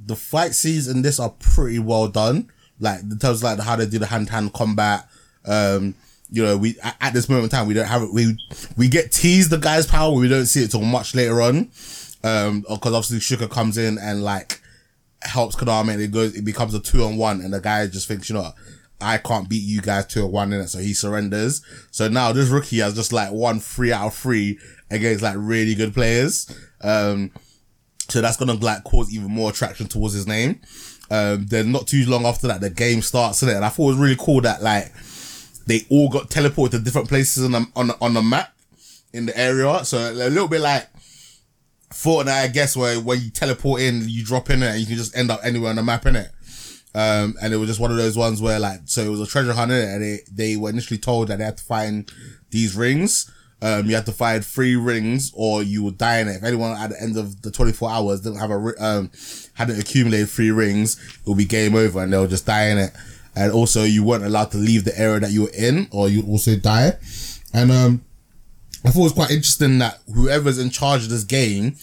the fight scenes in this are pretty well done. Like in terms of like how they do the hand to hand combat. Um, you know, we at, this moment in time we don't have it. We we get teased the guy's power. We don't see it till much later on. Um, because obviously Shuka comes in and like helps Kaname and it goes. It becomes a two on one, and the guy just thinks, you know. I can't beat you guys two on one in it, so he surrenders. So now this rookie has just like won three out of three against like really good players. Um, so that's gonna like cause even more attraction towards his name. Um, then not too long after that, the game starts in it, and I thought it was really cool that like they all got teleported to different places on the on the, on the map in the area. So a little bit like Fortnite, I guess, where when you teleport in, you drop in it, and you can just end up anywhere on the map in it. Um, and it was just one of those ones where like, so it was a treasure hunter and they, they were initially told that they had to find these rings. Um, you had to find three rings or you would die in it. If anyone at the end of the 24 hours didn't have a, um, hadn't accumulated three rings, it would be game over and they'll just die in it. And also you weren't allowed to leave the area that you were in or you'd also die. And, um, I thought it was quite interesting that whoever's in charge of this game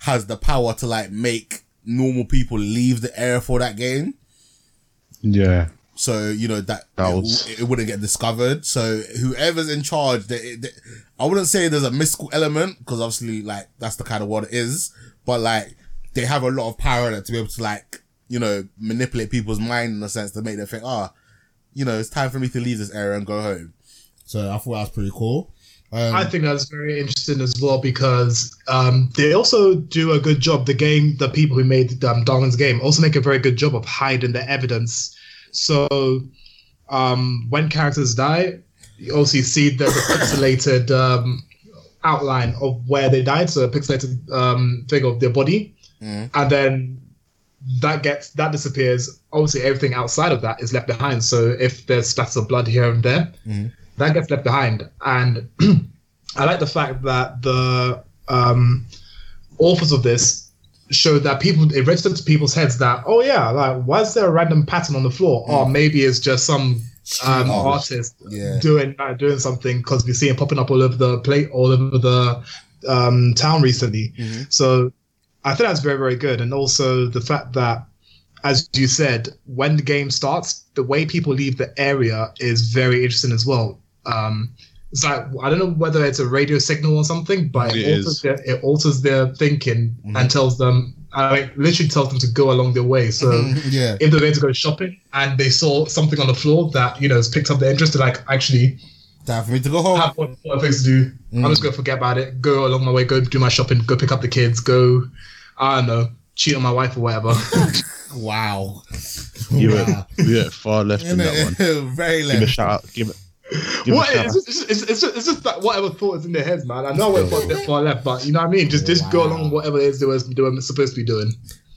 has the power to like make normal people leave the area for that game. Yeah. So you know that, That it, was- it wouldn't get discovered. So whoever's in charge, they, they, I wouldn't say there's a mystical element because obviously like that's the kind of what it is. But like they have a lot of power to be able to like you know manipulate people's mind in a sense to make them think, ah, you know, it's time for me to leave this area and go home. So I thought that was pretty cool. Um, I think that's very interesting as well because um, they also do a good job. The game, the people who made um, Darwin's game, also make a very good job of hiding the evidence. So um, when characters die, you also see a pixelated um, outline of where they died, so a pixelated um, thing of their body, Mhm. and then that gets that disappears. Obviously, everything outside of that is left behind. So if there's splatters of blood here and there, that gets left behind. And *clears throat* I like the fact that the um, authors of this showed that people it registered to people's heads that oh yeah, like why is there a random pattern on the floor? Or maybe it's just some um, art. artist Yeah. doing uh, doing something because we see him popping up all over the plate, all over the um, town recently. So I think that's very very good, and also the fact that, as you said, when the game starts, the way people leave the area is very interesting as well. Um, it's like I don't know whether it's a radio signal or something, but it, It alters their it alters their thinking Mm-hmm. and tells them, I like, literally tells them to go along their way. So yeah. if they're going to go shopping and they saw something on the floor that you know has picked up their interest, they're like, actually, Time for me to go home. have what, what things to do. I'm just going to forget about it. Go along my way. Go do my shopping. Go pick up the kids. Go, I don't know, cheat on my wife or whatever. *laughs* Wow. You wow. went, you went far left in that *laughs* one. *laughs* Very left. Give a shout out. Give it. Give What it's, just, it's, it's, just, it's just that whatever thought is in their heads, man. I know I went far, far left, but you know what I mean. Just just go Wow. along whatever it is they were, they were supposed to be doing.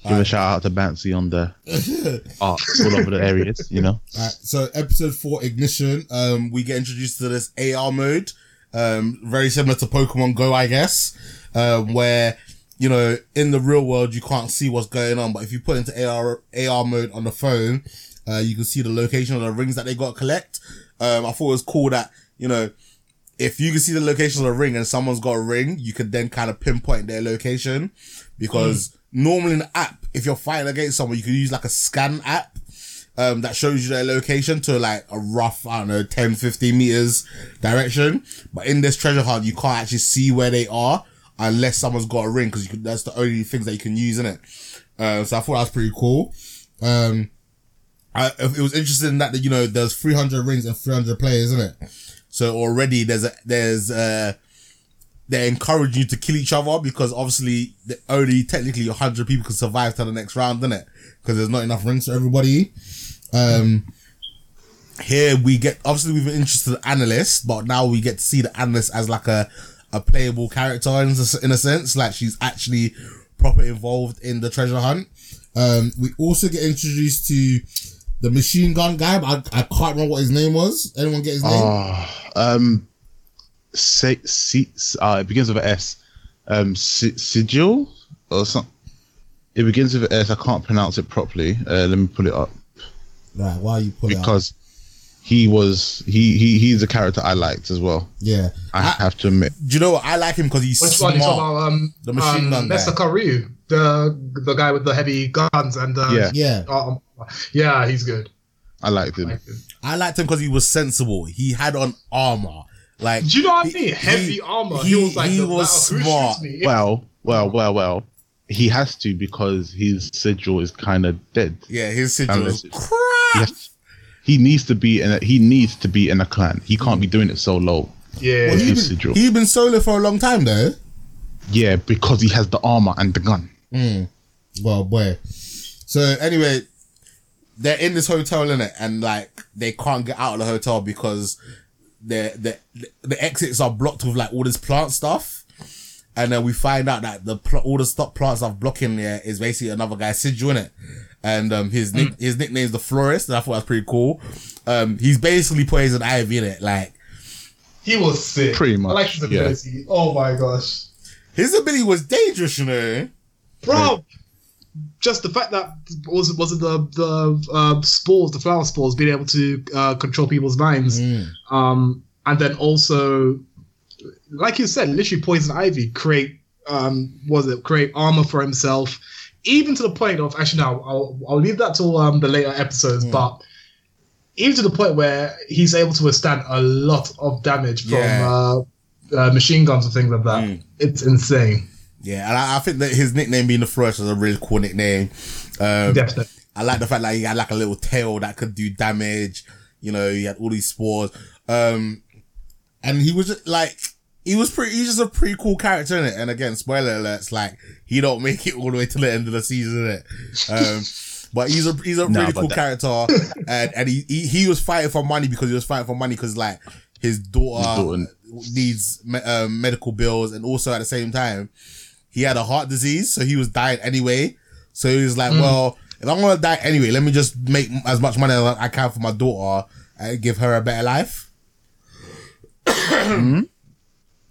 Give a shout out to Banksy on the *laughs* art all over the areas. You know. *laughs* Alright, so episode four, ignition. Um, we get introduced to this AR mode, um, very similar to Pokemon Go, I guess, um, where you know in the real world you can't see what's going on, but if you put into AR AR mode on the phone, uh, you can see the location of the rings that they got to collect. Um, I thought it was cool that you know if you can see the location of the ring and someone's got a ring, you could then kind of pinpoint their location because normally in the app, if you're fighting against someone, you can use like a scan app um, that shows you their location to like a rough, I don't know, 10, 15 meters direction. But in this treasure hunt, you can't actually see where they are unless someone's got a ring because that's the only things that you can use in it. Uh, so I thought that was pretty cool. Um, I, it was interesting that, you know, there's 300 rings and 300 players, isn't it? So already there's a, there's, uh, they encourage you to kill each other because obviously only technically 100 people can survive to the next round, isn't it? Because there's not enough rings for everybody. Um, here we get, obviously we've been interested in analyst, but now we get to see the analyst as like a, a playable character in a, in a sense, like she's actually proper involved in the treasure hunt. Um, we also get introduced to the machine gun guy, but I, I can't remember what his name was. Anyone get his name? Oh, um, say, see, uh, it begins with an S. Um, si- sigil or something. It begins with an S. I can't pronounce it properly. Uh, let me pull it up Right, why are you pull it out? because he was he he he's a character I liked as well. Yeah. I, I- have to admit. do you know what? I like him because he's Which smart. one about? Um, The machine um, gun guy. Mr. Karyu, the the guy with the heavy guns and uh, Yeah. Yeah. um, yeah, he's good. I liked him. Like him. I liked him because he was sensible. He had on armor. Like, Do you know what I mean? Heavy he- armor. he- He, was like, he no was smart. Well, well, well, well. He has to because his sigil is kind of dead. yeah, his sigil Unless was it's- crap. Yes. He needs to be in a he needs to be in a clan. He can't be doing it solo. yeah, Well, he- he's his been, sigil. he's been solo for a long time though. Yeah, because he has the armor and the gun. Hmm. Well, boy. So anyway, they're in this hotel in it, and like they can't get out of the hotel because the the the exits are blocked with like all this plant stuff. And then we find out that the pl- all the stop plant stuff blocking there is basically another guy sigil in it, and um his nick his nickname's the florist, and I thought that was pretty cool. Um, he's basically poison ivy in it, like he was sick. Pretty much, I like his yeah. Oh my gosh, his ability was dangerous, you know. bro. Just the fact that was was it the the uh, spores, the flower spores, being able to uh, control people's minds, um, and then also, like you said, literally poison ivy create um, was it create armor for himself, even to the point of actually now I'll I'll leave that till um, the later episodes, but even to the point where he's able to withstand a lot of damage from Yeah. uh, uh, machine guns and things like that. It's insane. Yeah, and I, I think that his nickname being the florist is a really cool nickname. Um, Definitely. I like the fact that he had like a little tail that could do damage. You know, he had all these spores. Um, and he was just like, he was pretty, he's just a pretty cool character in it. And again, spoiler alerts, like, he don't make it all the way to the end of the season, innit? Um, *laughs* but he's a, he's a Nah, really cool that- character. *laughs* and, and he, he, he was fighting for money because he was fighting for money because like, his daughter, His daughter- needs me- um, medical bills and also at the same time, he had a heart disease, so he was dying anyway. So he was like, hmm. well, if I'm gonna die anyway, let me just make as much money as I can for my daughter and give her a better life. Hmm?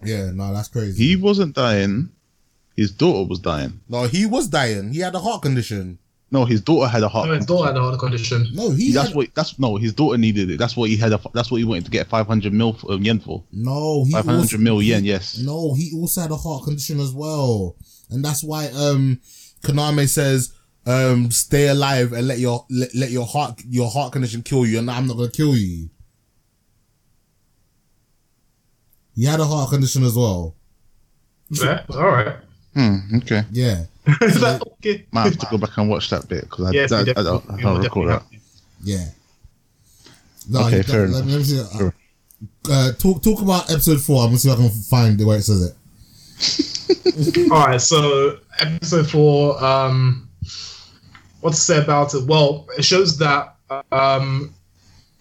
Yeah, no, that's crazy. He wasn't dying. His daughter was dying. no, he was dying. He had a heart condition. No, his daughter had a heart. Oh, his daughter had a heart condition. No, he that's had, what. That's no. His daughter needed it. That's what he had. A, that's what he wanted to get five hundred mil for, um, yen for. no, he Five also, mil yen. Yes. no, he also had a heart condition as well, and that's why um Kaname says um stay alive and let your let, let your heart your heart condition kill you, and I'm not gonna kill you. He had a heart condition as well. Yeah, all right. Hmm, okay. Yeah. *laughs* Is that okay? Might have to go back and watch that bit because I, Yes, I, we I, don't, I don't recall that. Yeah. No, Okay, you- fair let, enough. me- let me see. Uh, Sure. uh, talk talk about episode four. I'm gonna see if I can find the way it says it. *laughs* All right, so episode four. Um, what to say about it? Well, it shows that um,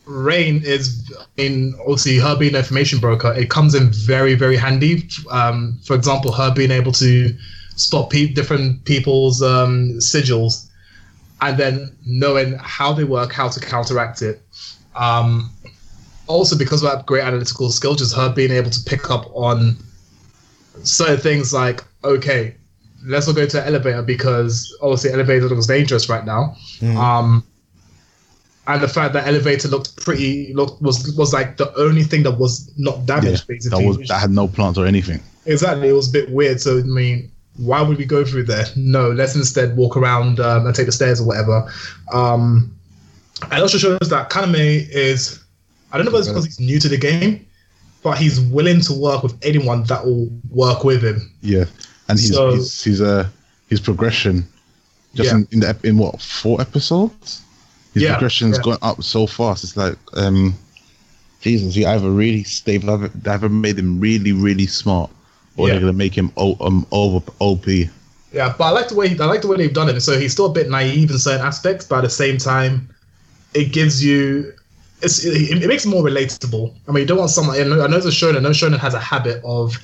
Rein is in obviously her being an information broker. It comes in very very handy. Um, for example, her being able to spot pe- different people's um, sigils, and then knowing how they work, how to counteract it. Um, also, because of that great analytical skill, just her being able to pick up on certain things like, okay, let's not go to an elevator because obviously elevator looks dangerous right now. Um, and the fact that elevator looked pretty looked was was like the only thing that was not Yeah, damaged that basically. was that had no plants or anything. Exactly, it was a bit weird. So I mean, why would we go through there? No, let's instead walk around um, and take the stairs or whatever. Um, and it also shows that Kaname is, I don't know if it's because he's new to the game, but he's willing to work with anyone that will work with him. Yeah, and he's so, his his uh his progression just Yeah. in, in the in what four episodes, his Yeah, progression's yeah. gone up so fast. It's like um, Jesus, you either really stable. they've either, they either made him really really smart, or Yeah. they're gonna make him o- um over OP. Yeah, but I like the way I like the way they've done it. So he's still a bit naive in certain aspects, but at the same time, it gives you it's, it, it makes it more relatable. I mean, you don't want someone. I know, I know the shonen. I know shonen has a habit of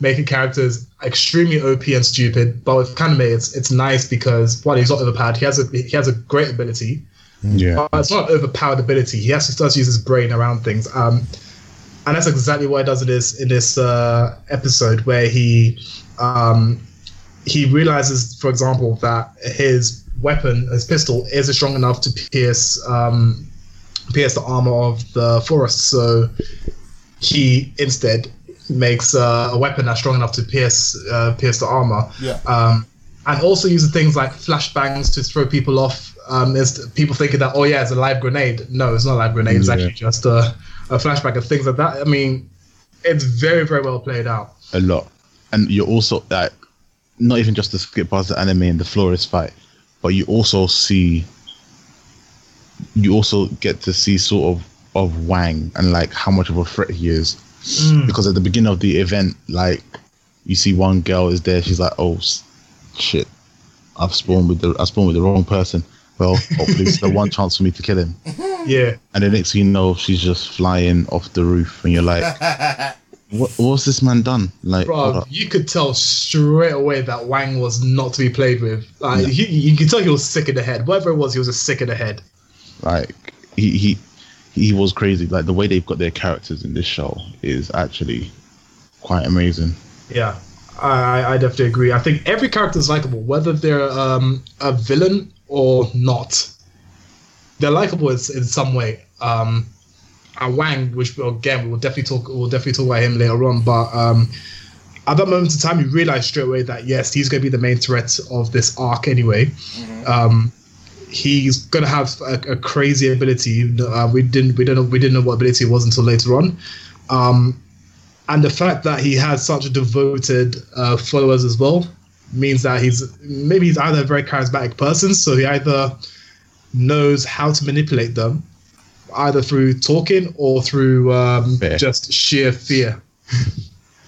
making characters extremely OP and stupid, but with Kaname, it's it's nice because one, he's not overpowered. He has a he has a great ability, Yeah, but it's not an overpowered ability. He actually starts to use his brain around things. Um, and that's exactly what he does in this in this uh, episode where he um, he realizes, for example, that his weapon, his pistol, isn't strong enough to pierce um, pierce the armor of the forest. So he instead makes uh, a weapon that's strong enough to pierce uh, pierce the armor. Yeah. Um, and also using things like flashbangs to throw people off. Um, is people thinking that oh yeah, it's a live grenade. No, it's not a live grenade. It's Yeah. actually just a, a flashbang and things like that. I mean, it's very very well played out. a lot, and you're also like not even just the skip past the anime and the Flores fight, but you also see you also get to see sort of of Wang and like how much of a threat he is. Mm. Because at the beginning of the event, like you see one girl is there, she's like, "Oh shit, I've spawned with the I spawned with the wrong person." Well, hopefully it's the one chance for me to kill him. *laughs* Yeah. And the next thing you know, she's just flying off the roof, and you're like, *laughs* "What? What's this man done?" Like, Bro, you could tell straight away that Wang was not to be played with. Like, he, you could tell he was sick in the head. Whatever it was, he was just sick in the head. like he he he was crazy. Like the way they've got their characters in this show is actually quite amazing. Yeah, I, I- I definitely agree. I think every character is likable, whether they're um, a villain or not. They're likable in, in some way. Um, and Wang, which again we will definitely talk, we'll definitely talk about him later on. But um, at that moment in time, you realize straight away that yes, he's going to be the main threat of this arc anyway. Um, he's going to have a, a crazy ability. Uh, we didn't we don't know we didn't know what ability it was until later on. Um, and the fact that he has such devoted uh, followers as well means that he's maybe he's either a very charismatic person, so he either knows how to manipulate them, either through talking or through um, just sheer fear. *laughs*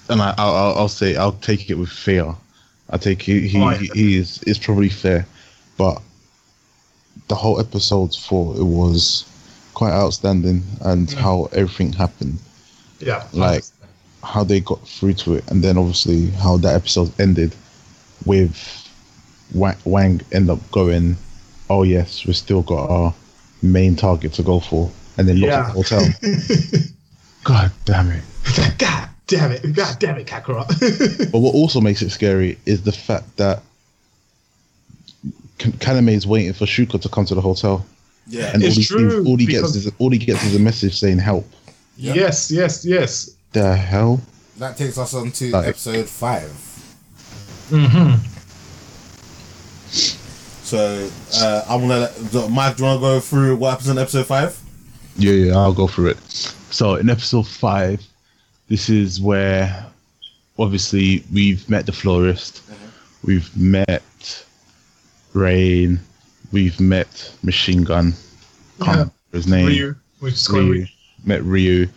And I, I'll, I'll say I'll take it with fear. I take he he, Oh, yeah. he is is probably fair, but the whole episode four it was quite outstanding and how everything happened, Yeah, Like- how they got through to it, and then obviously how that episode ended with Wang, Wang end up going, oh yes, we still got our main target to go for, and then looked at the hotel. *laughs* God damn it. *laughs* God damn it! God damn it, Kakarot. *laughs* But what also makes it scary is the fact that Kan- Kaname is waiting for Shuka to come to the hotel, Yeah. and all It's he, true, all he because- gets is all he gets is a message saying help. Yeah. Yes, yes, yes. The hell? That takes us on to Like- episode five. Mm-hmm. So uh, I'm gonna let Mike. Do you want to go through what happens in episode five? Yeah, yeah, I'll go through it. So in episode five, this is where obviously we've met the florist, we've met Rein, we've met Machine Gun. Can't Yeah. remember his name. Ryu, which is Ryu. Ryu. Met Ryu.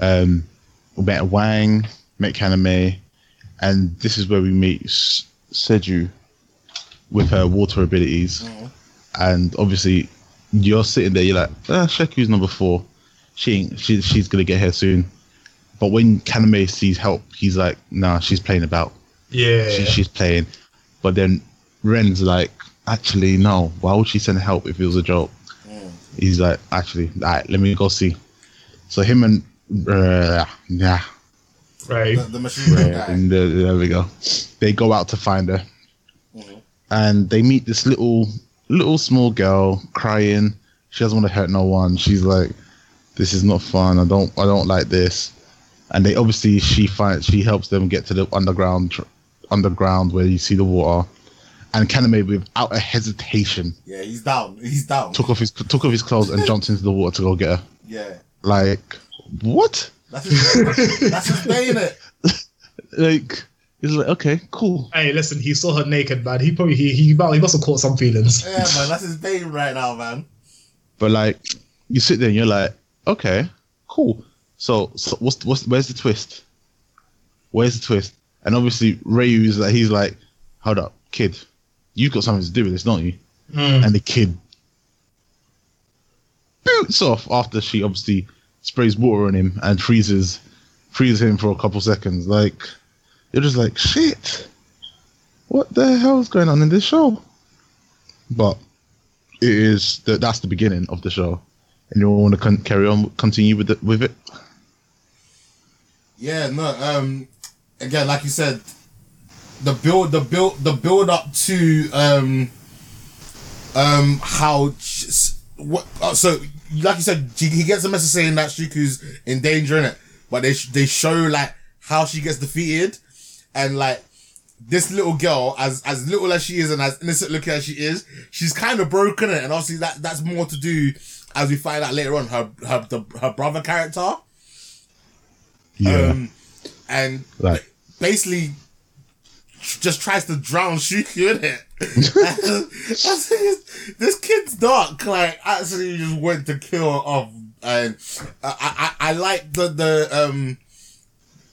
Um, we met Wang, met Kaname, and this is where we meet Seju with her water abilities. And obviously, you're sitting there, you're like, ah, Shuka's number four. She ain't, she, she's gonna get here soon. But when Kaname sees help, he's like, nah, she's playing about. Yeah. She, she's playing. But then Rein's like, actually, no. Why would she send help if it was a joke? He's like, actually, all right, let me go see. So him and uh, yeah, right. The, the machine gun yeah, guy. and uh, there we go. They go out to find her, and they meet this little, little small girl crying. She doesn't want to hurt no one. She's like, "This is not fun. I don't, I don't like this." And they obviously she finds she helps them get to the underground, tr- underground where you see the water. And Kaname, without a hesitation, Yeah, he's down. He's down. took off his took off his clothes and jumped into the water to go get her. Yeah. Like, what? That's his, that's his day, innit? *laughs* Like, he's like, okay, cool. Hey, listen, he saw her naked, man. He probably he he, he must have caught some feelings. Yeah, man, that's his day right now, man. But like, you sit there and you're like, okay, cool. So, so what's what's where's the twist? Where's the twist? And obviously, Ryu is like, he's like, hold up, kid, you've got something to do with this, don't you? Mm. And the kid boots off after she obviously sprays water on him and freezes freezes him for a couple seconds. Like, you're just like, shit, what the hell is going on in this show? But it is that that's the beginning of the show, and you want to con- carry on, continue with it with it. Yeah, no. Um, again, like you said, the build, the build, the build up to um, um, how what? Uh, so, like you said, she, he gets a message saying that Shuka's in danger in it, but they they show like how she gets defeated, and like this little girl, as as little as she is and as innocent looking as she is, she's kind of broken it, and obviously that that's more to do as we find out later on her her the, her brother character. Um, and Like- basically just tries to drown Shuka in *laughs* *laughs* it. this, this kid's dark, like actually just went to kill off. And I, I, I like the, the, um,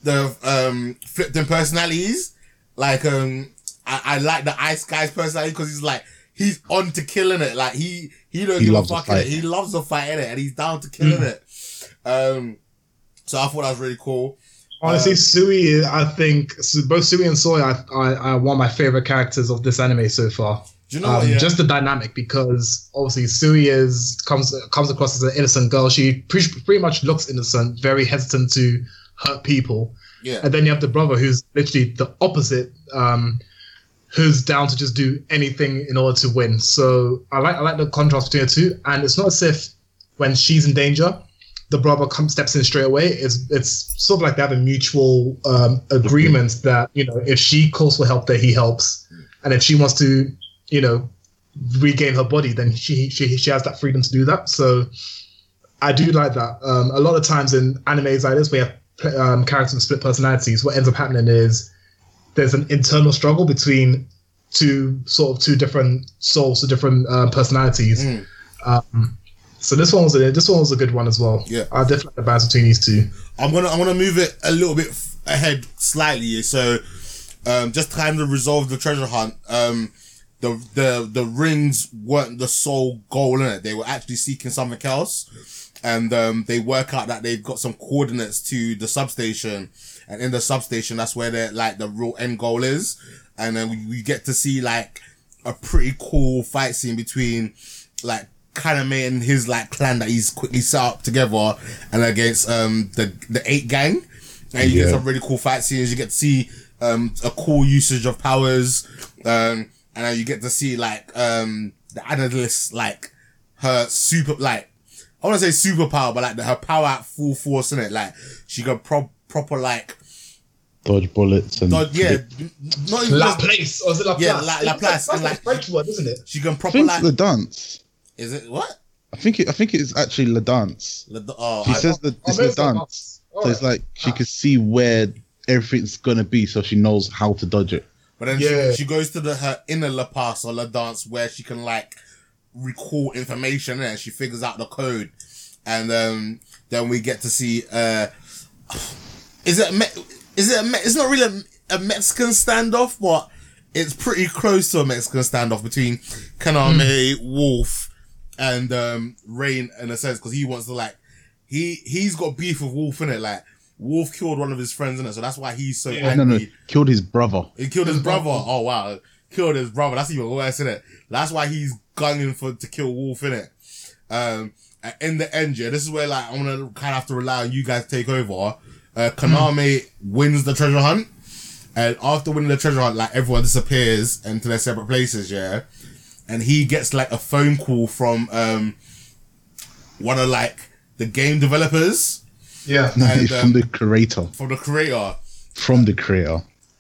the, um, flipped in personalities. Like, um, I, I like the Ice Guy's personality because he's like, he's on to killing it. Like, he, he don't He give a fuck in it. He loves the fight in it and he's down to killing it. Um, so I thought that was really cool. Honestly, Sui, I think both Sui and Soy are, are, are one of my favorite characters of this anime so far. Do you know Um? Yeah. Just the dynamic, because obviously Sui is comes comes across as an innocent girl. She pretty, pretty much looks innocent, very hesitant to hurt people. yeah. And then you have the brother who's literally the opposite, um, who's down to just do anything in order to win. So I like I like the contrast between the two. And it's not as if when she's in danger, the brother comes steps in straight away. It's it's sort of like they have a mutual um, agreement that you know if she calls for help, that he helps, and if she wants to, you know, regain her body, then she she she has that freedom to do that. So I do like that. Um, a lot of times in animes like this, we have um, characters with split personalities. What ends up happening is there's an internal struggle between two sort of two different souls, two different uh, personalities. Mm. Um, so this one was a this one was a good one as well. Yeah. I definitely the balance between these two. I'm gonna I'm gonna move it a little bit ahead slightly. So, um, just kind to resolve the treasure hunt. Um, the the the rings weren't the sole goal in it. They were actually seeking something else, and um, they work out that they've got some coordinates to the substation, and in the substation, that's where the like the real end goal is. And then we, we get to see like a pretty cool fight scene between like Kaname and his like clan that he's quickly set up together and against um the the eight gang. And you get some really cool fight scenes. You get to see um a cool usage of powers. Um and then you get to see like um the analyst like her super like I want to say superpower, but like the, her power at full force in it. Like she got pro- proper like Dodge bullets and dodge, yeah, not even Laplace, or is it Laplace? Yeah, La- Laplace, That's and a like- French word, isn't it? she can I proper think like the dance. Is it what? I think it, I think it's actually La Dance. The- Oh, He I, says the Oh, it's maybe La Dance. Place. So it's like she could see where everything's gonna be, so she knows how to dodge it. But then Yeah. she, she goes to the her inner La Pass or La Dance where she can like recall information and she figures out the code. And um, then we get to see uh is it a Me- is it a Me- it's not really a, a Mexican standoff, but it's pretty close to a Mexican standoff between Kaname, Wolf, and um Rein in a sense because he wants to like he he's got beef with Wolf in it like Wolf killed one of his friends in it, so that's why he's so Yeah. angry. No, no, killed his brother. He killed his brother. Oh wow, killed his brother. That's even worse, isn't it? That's why he's gunning for to kill Wolf in it. Um, in the end, yeah, this is where like I'm gonna kind of have to rely on you guys to take over. Uh, Kaname wins the treasure hunt, and after winning the treasure hunt, like everyone disappears into their separate places, yeah. And he gets like a phone call from um one of like the game developers Yeah. No, And, it's um, from the creator. from the creator. From the creator.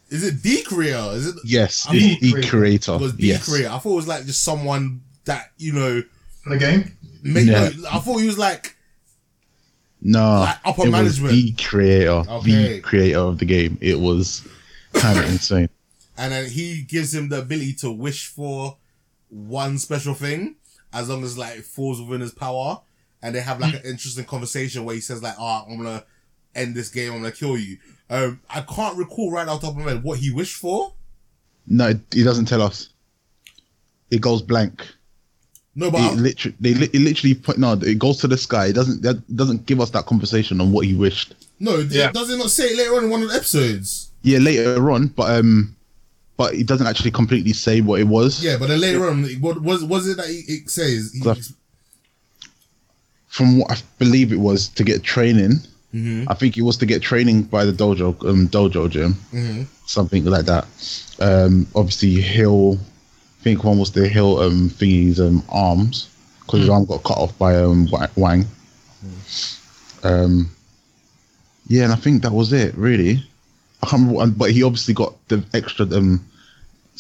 Is it the creator? Is it Yes, I it's the creator. was the Yes. creator. I thought it was like just someone that you know. The game. Make, Yeah. no, I thought he was like No, Like upper it management. was the creator, Okay. the creator of the game. It was kind of *laughs* insane. and then he gives him the ability to wish for one special thing as long as like it falls within his power. And they have like an *laughs* interesting conversation where he says like, "Ah, I'm gonna end this game. I'm gonna kill you." Um, I can't recall right off the top of my head what he wished for. No, it, it doesn't tell us. It goes blank. No, but It literally, they li- it literally put no. It goes to the sky. It doesn't. That doesn't give us that conversation on what he wished. no, Yeah. does it not say it later on in one of the episodes? Yeah, later on, but um, but it doesn't actually completely say what it was. Yeah, but then later on, what was was it that he, it says? He, From what I believe it was to get training. Mhm. I think it was to get training by the dojo, um, dojo gym, Mhm. something like that. Um, obviously, Hill. I think one was the Hill um thingy's um arms because his arm got cut off by um Wa- Wang. Um, yeah, and I think that was it. Really, I can't remember. But he obviously got the extra um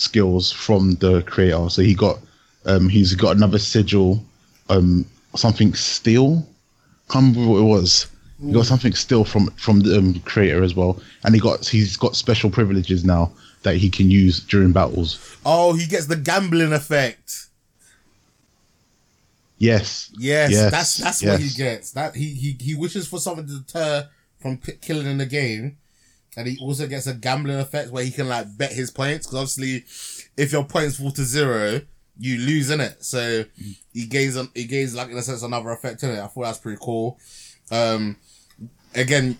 skills from the creator. So he got um he's got another sigil, um something steel. Can't remember what it was. He got something still from from the um, creator as well, and he got he's got special privileges now that he can use during battles. Oh, he gets the gambling effect. Yes, Yes, Yes, that's that's what he gets. That he he he wishes for something to deter from p- killing in the game, and he also gets a gambling effect where he can like bet his points because obviously, if your points fall to zero, you lose in it. So he gains on he gains like in a sense another effect in it. I thought that's pretty cool. Um, again,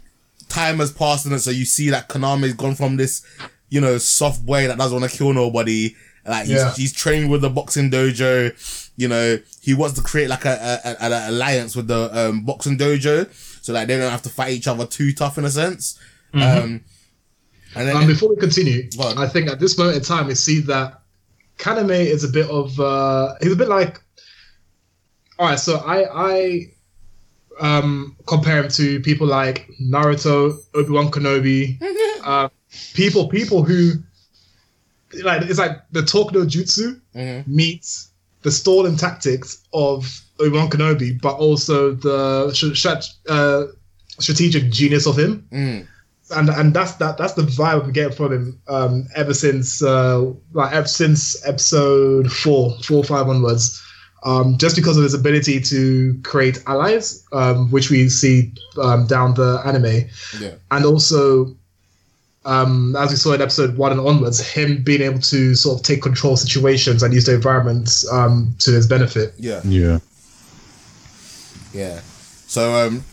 time has passed in it, so you see that Kaname's gone from this, you know, soft boy that doesn't want to kill nobody. Like he's, Yeah. he's trained with the boxing dojo. You know, he wants to create like a, a, a- an alliance with the um, boxing dojo, so that they don't have to fight each other too tough in a sense. Um, and then Um, before we continue, Go on. I think at this moment in time, we see that Kaname is a bit of uh, he's a bit like. All right, so I I um, compare him to people like Naruto, Obi Wan Kenobi, *laughs* uh, people people who like it's like the Talk no Jutsu Mhm. meets the stalling tactics of Obi Wan Kenobi, but also the sh- sh- uh, strategic genius of him Mm, and and that's that that's the vibe we get from him um ever since uh like ever since episode four four five onwards. Um just because of his ability to create allies um which we see um down the anime. Yeah, and also um as we saw in episode one and onwards him being able to sort of take control of situations and use the environment um to his benefit. Yeah. yeah, Yeah. So um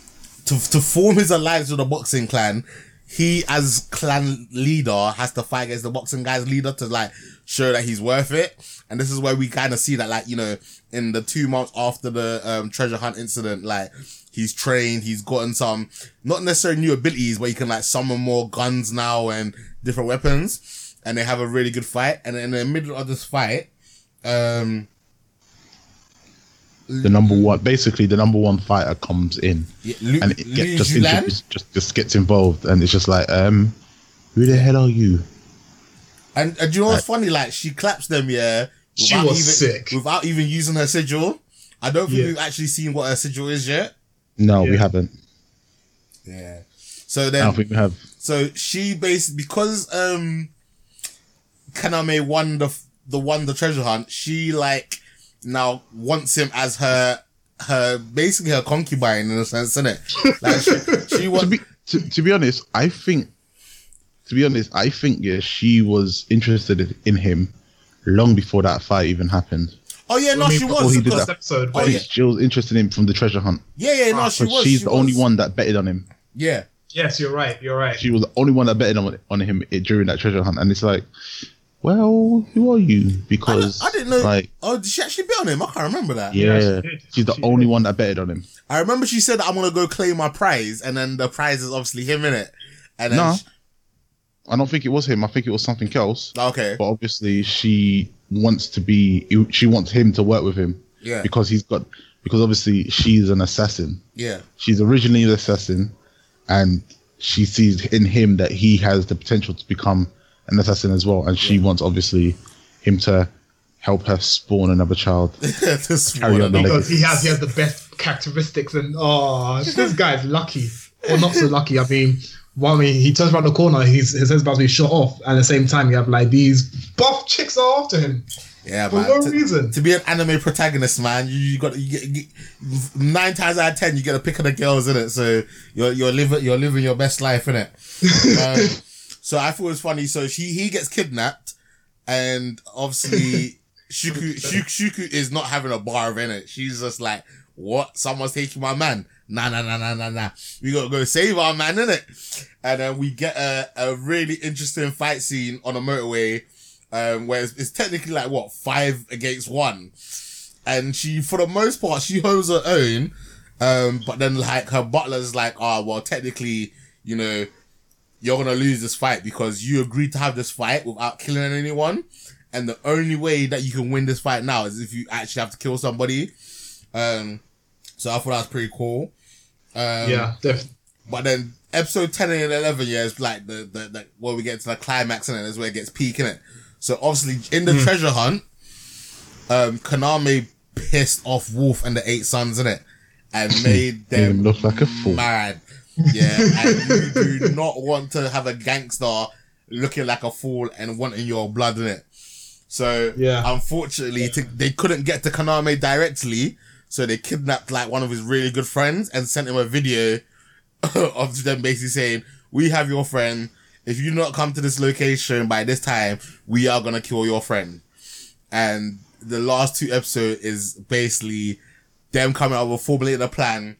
to to form his alliance with the boxing clan, he as clan leader has to fight against the boxing guy's leader to like show that he's worth it. And this is where we kind of see that like, you know, in the two months after the um treasure hunt incident, like he's trained, he's gotten some not necessarily new abilities, but he can like summon more guns now and different weapons. And they have a really good fight. And in the middle of this fight, um the number one, basically the number one fighter comes in, yeah, Lu- and it get, just, Julan- introduced- just just gets involved, and it's just like, um, who the hell are you? And, and do you know what's funny? Like she claps them, yeah. She without was even, sick. without even using her sigil. I don't think Yeah. we've actually seen what her sigil is yet. No, we haven't. Yeah. So I then, don't think we have. so she basically because um Kaname won the the won the treasure hunt, she like now wants him as her her basically her concubine in a sense, isn't it? Like she, she *laughs* To be to, to be honest, I think to be honest, I think yeah, she was interested in him long before that fight even happened. Oh yeah, no, I mean, she was. he did that. episode. Oh, yeah. She was interested in him from the treasure hunt. Yeah, yeah, no, ah, she But was. she's she the only one that betted on him. Yeah. Yes, you're right. You're right. She was the only one that betted on, on him i- during that treasure hunt, and it's like, well, who are you? Because I didn't know. like, oh, did she actually bet on him? I can't remember that. yeah, she she's the She only did. one that betted on him. I remember she said I'm gonna go claim my prize, and then the prize is obviously him in it. And then No. she- I don't think it was him. I think it was something else. okay, But obviously, she wants to be. She wants him to work with him yeah, because he's got. Because obviously, she's an assassin. yeah, She's originally an assassin, and she sees in him that he has the potential to become an assassin as well. And she wants obviously him to help her spawn another child. *laughs* This Carry on, I because he has he has the best characteristics and oh this guy's lucky or not so lucky. I mean, well, I mean he turns around the corner, he's his head's about to be shot off, and at the same time you have like these buff chicks are after him Yeah, for man. no to, reason. to be an anime protagonist, man, you, you got you get, you get- nine times out of ten you get a pick of the girls in it. So you're you're living you're living your best life in it. *laughs* Um, so I thought it was funny. So she he gets kidnapped, and obviously *laughs* Shuka Shuka, Shuka is not having a bar of in it. She's just like, "What? Someone's taking my man." Nah, nah, nah, nah, nah, nah. We gotta go save our man, in it. And then we get a, a really interesting fight scene on a motorway um, where it's, it's technically like what five against one, and she for the most part she holds her own, um, but then like her butler's like, oh well, technically, you know, you're gonna lose this fight because you agreed to have this fight without killing anyone, and the only way that you can win this fight now is if you actually have to kill somebody. Um, so I thought that was pretty cool. Um, yeah, def- but then episode 10 and 11, yeah, is like the, the, the, where we get to the climax and it is where it gets peak in it. So obviously in the treasure hunt, um, Kaname pissed off Wolf and the eight sons in it and *laughs* made Made them look like a fool. mad. Yeah, *laughs* and you do not want to have a gangster looking like a fool and wanting your blood in it. So Yeah. unfortunately, to, they couldn't get to Kaname directly, so they kidnapped like one of his really good friends and sent him a video *laughs* of them basically saying, "We have your friend. If you do not come to this location by this time, we are gonna kill your friend." And the last two episodes is basically them coming up with formulating a plan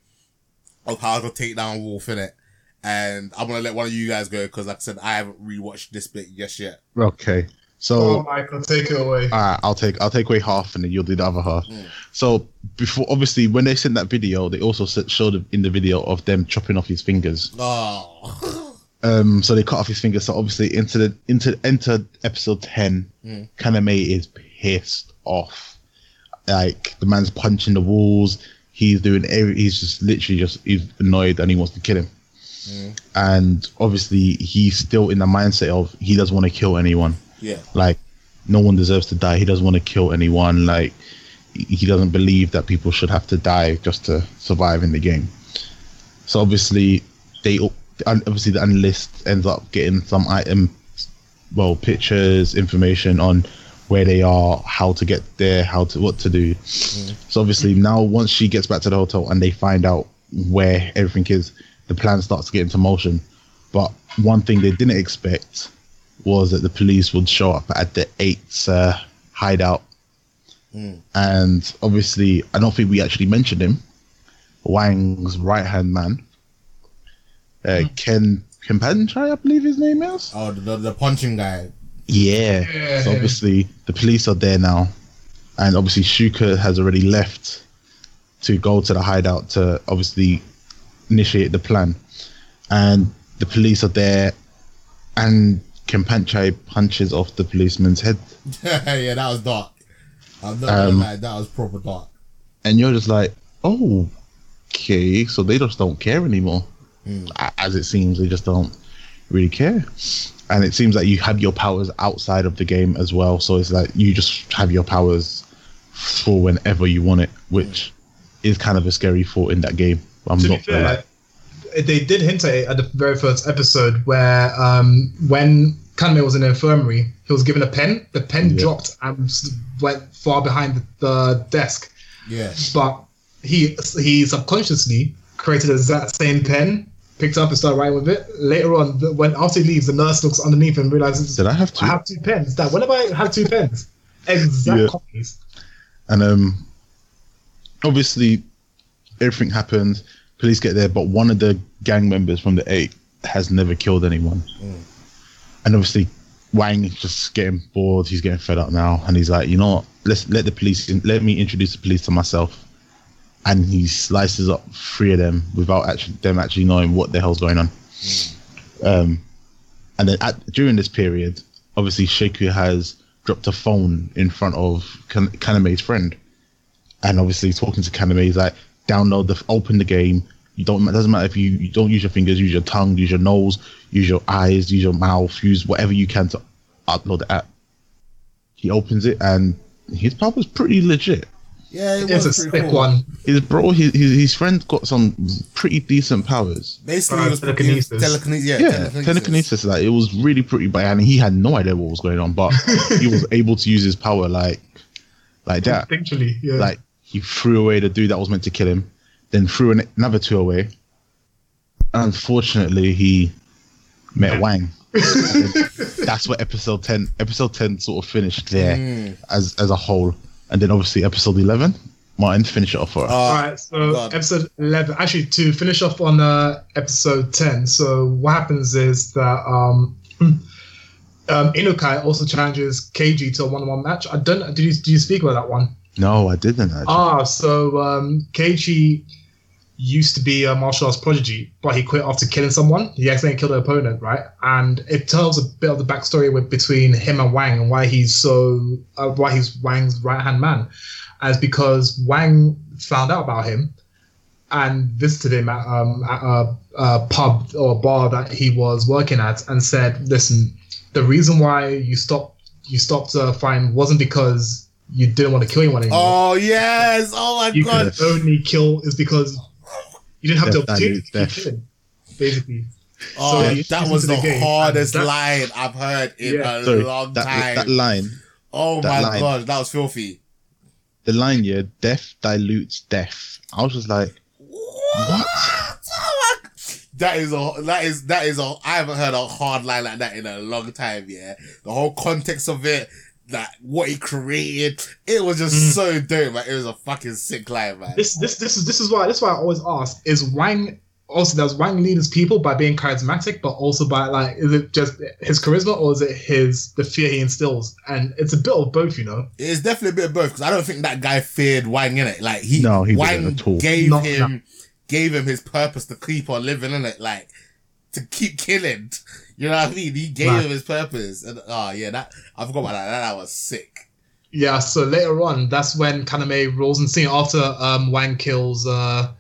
of how to take down Wolf in it. And I'm gonna let one of you guys go because, like I said, I haven't rewatched this bit just yet. Okay, oh so Michael, take it away. Alright, I'll take I'll take away half, and then you'll do the other half. So before, obviously, when they sent that video, they also showed in the video of them chopping off his fingers. Oh, *laughs* Um, so they cut off his fingers. So obviously, into the into enter episode ten, Kaname is pissed off. Like the man's punching the walls. He's doing every. He's just literally just he's annoyed and he wants to kill him. Mm. And obviously, he's still in the mindset of he doesn't want to kill anyone. Yeah, like no one deserves to die. He doesn't want to kill anyone. Like he he doesn't believe that people should have to die just to survive in the game. So obviously they obviously the analyst ends up getting some item well pictures information on where they are how to get there how to what to do so obviously now once she gets back to the hotel and they find out where everything is the plan starts to get into motion but one thing they didn't expect was that the police would show up at the eighth uh, hideout. And obviously, I don't think we actually mentioned him. Wang's right hand man, uh, Ken Kempanchai, I believe his name is. oh, the, the, the punching guy. Yeah. Yeah. So obviously, the police are there now, and obviously, Shuka has already left to go to the hideout to obviously initiate the plan. And the police are there, and Kempanchai punches off the policeman's head. *laughs* yeah, that was dark. I'm not Um, lie, that was proper dark. and you're just like, oh, okay, so they just don't care anymore. A- As it seems, they just don't really care. And it seems like you have your powers outside of the game as well. So it's like you just have your powers for whenever you want it, which is kind of a scary thought in that game. I'm to not gonna fair, like, they did hint at it at the very first episode where um, when Kaname was in the infirmary, he was given a pen. The pen Yeah. dropped and went far behind the, the desk. Yeah. But he he subconsciously created that same pen, picked up and started writing with it. Later on, when after he leaves, the nurse looks underneath and realizes Did I have two? I have two pens. That whenever I have two pens, exact Yeah. copies. And um, obviously, everything happens. Police get there, but one of the gang members from the eight has never killed anyone. And obviously, Wang is just getting bored. He's getting fed up now, and he's like, you know what? Let's let the police. In, let me introduce the police to myself. And he slices up three of them without actually them actually knowing what the hell's going on. Um, and then at, during this period, obviously Sheku has dropped a phone in front of kan- Kaname's friend, and obviously talking to Kaname, he's like, download the, open the game. You don't. It doesn't matter if you, you don't use your fingers, use your tongue, use your nose, use your eyes, use your mouth, use whatever you can to upload the app. He opens it, and his power's pretty legit. Yeah, it It's a was pretty sick cool. one. His bro, his, his his friend got some pretty decent powers. Basically, Uh, telekinesis. telekinesis. Yeah, Yeah, telekinesis. telekinesis. Like it was really pretty, but and he had no idea what was going on, but he was *laughs* able to use his power like like that. Instinctually, yeah. Like he threw away the dude that was meant to kill him, then threw an, another two away. Unfortunately, he met Wang. *laughs* That's what episode ten. Episode ten sort of finished there as as a whole, and then obviously episode eleven, Martin finish it off for us. Uh, All right, so God. episode 11, actually, to finish off on uh, episode 10. So, what happens is that um, *clears throat* um, Inukai also challenges KG to a one on one match. I don't did you, did you speak about that one? no, I didn't. Actually. Ah, so um, KG used to be a martial arts prodigy, but he quit after killing someone. He accidentally killed an opponent, right? And it tells a bit of the backstory with between him and Wang and why he's so uh, why he's Wang's right hand man, as because Wang found out about him and visited him at, um, at a, a pub or bar that he was working at and said, "Listen, the reason why you stopped you stopped uh, fighting wasn't because you didn't want to kill anyone anymore." Oh yes! Oh my you god! could only kill is because you didn't have the Death opportunity to dilutes keep killing, basically. Oh, So that was the, the hardest that- line I've heard in Yeah. a Sorry, long that, time. that line, oh that my line. god, that was filthy. the line, yeah, death dilutes death. I was just like, What? My- That is a that is that is a I haven't heard a hard line like that in a long time. Yeah, the whole context of it, that what he created, it was just Mm. so dope. Man. It was a fucking sick line, man. This this this is this is why this is why I always ask: Is Wang also does Wang lead his people by being charismatic, but also by like is it just his charisma or is it his the fear he instills? And it's a bit of both, you know. It's definitely a bit of both because I don't think that guy feared Wang in it. Like he, No, he Wang didn't at all. gave Not him gave him his purpose to keep on living in it, like to keep killing. You know what I mean? He gave Right. him his purpose, and oh yeah, that I forgot about that. That, that was sick. Yeah. So later on, that's when Kaname rolls in scene after um, Wang kills uh,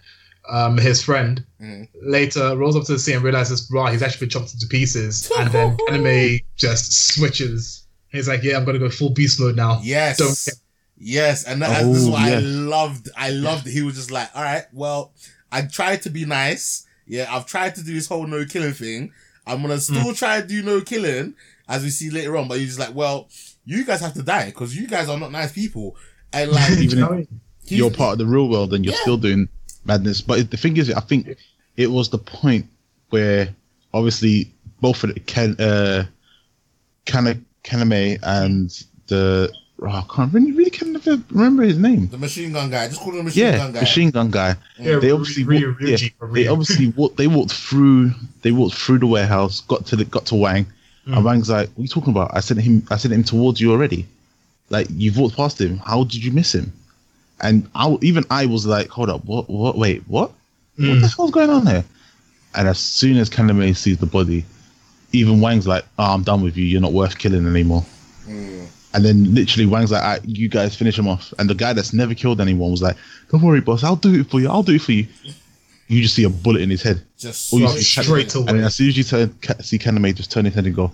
um, his friend. Mhm. Later, rolls up to the scene and realizes, right, he's actually been chopped into pieces. *laughs* and then Kaname just switches. He's like, "Yeah, I'm gonna go full beast mode now." Yes. Don't care. Yes, and that, this is Oh, what I loved. I loved. He was just like, all right, well, I tried to be nice. Yeah, I've tried to do this whole no killing thing. I'm gonna still try to do no killing, as we see later on. But he's just like, well, you guys have to die because you guys are not nice people. And like, *laughs* Even You know what I mean? he's- you're part of the real world and you're Yeah. still doing madness. But the thing is, I think it was the point where obviously both of the Ken, uh, Kana, Kaname and the oh, I can't really really can never remember his name. the machine gun guy. Just call him the machine Yeah, gun guy. machine gun guy. Yeah, They obviously Ryu- walked, Ryuji, yeah, or they obviously walked, they walked through they walked through the warehouse, got to the got to Wang, Mm. and Wang's like, "What are you talking about? I sent him I sent him towards you already. Like you've walked past him. How did you miss him?" And I even I was like, "Hold up, what? What? Wait, what? What Mm. the hell's going on here?" And as soon as Kaname sees the body, even Wang's like, oh, "I'm done with you. You're not worth killing anymore." Mm. And then literally Wang's like, "Alright, "You guys finish him off." And the guy that's never killed anyone was like, "Don't worry, boss. I'll do it for you. I'll do it for you." You just see a bullet in his head. Just you so- see straight And away. then as soon as you turn, see Kaname just turn his head and go,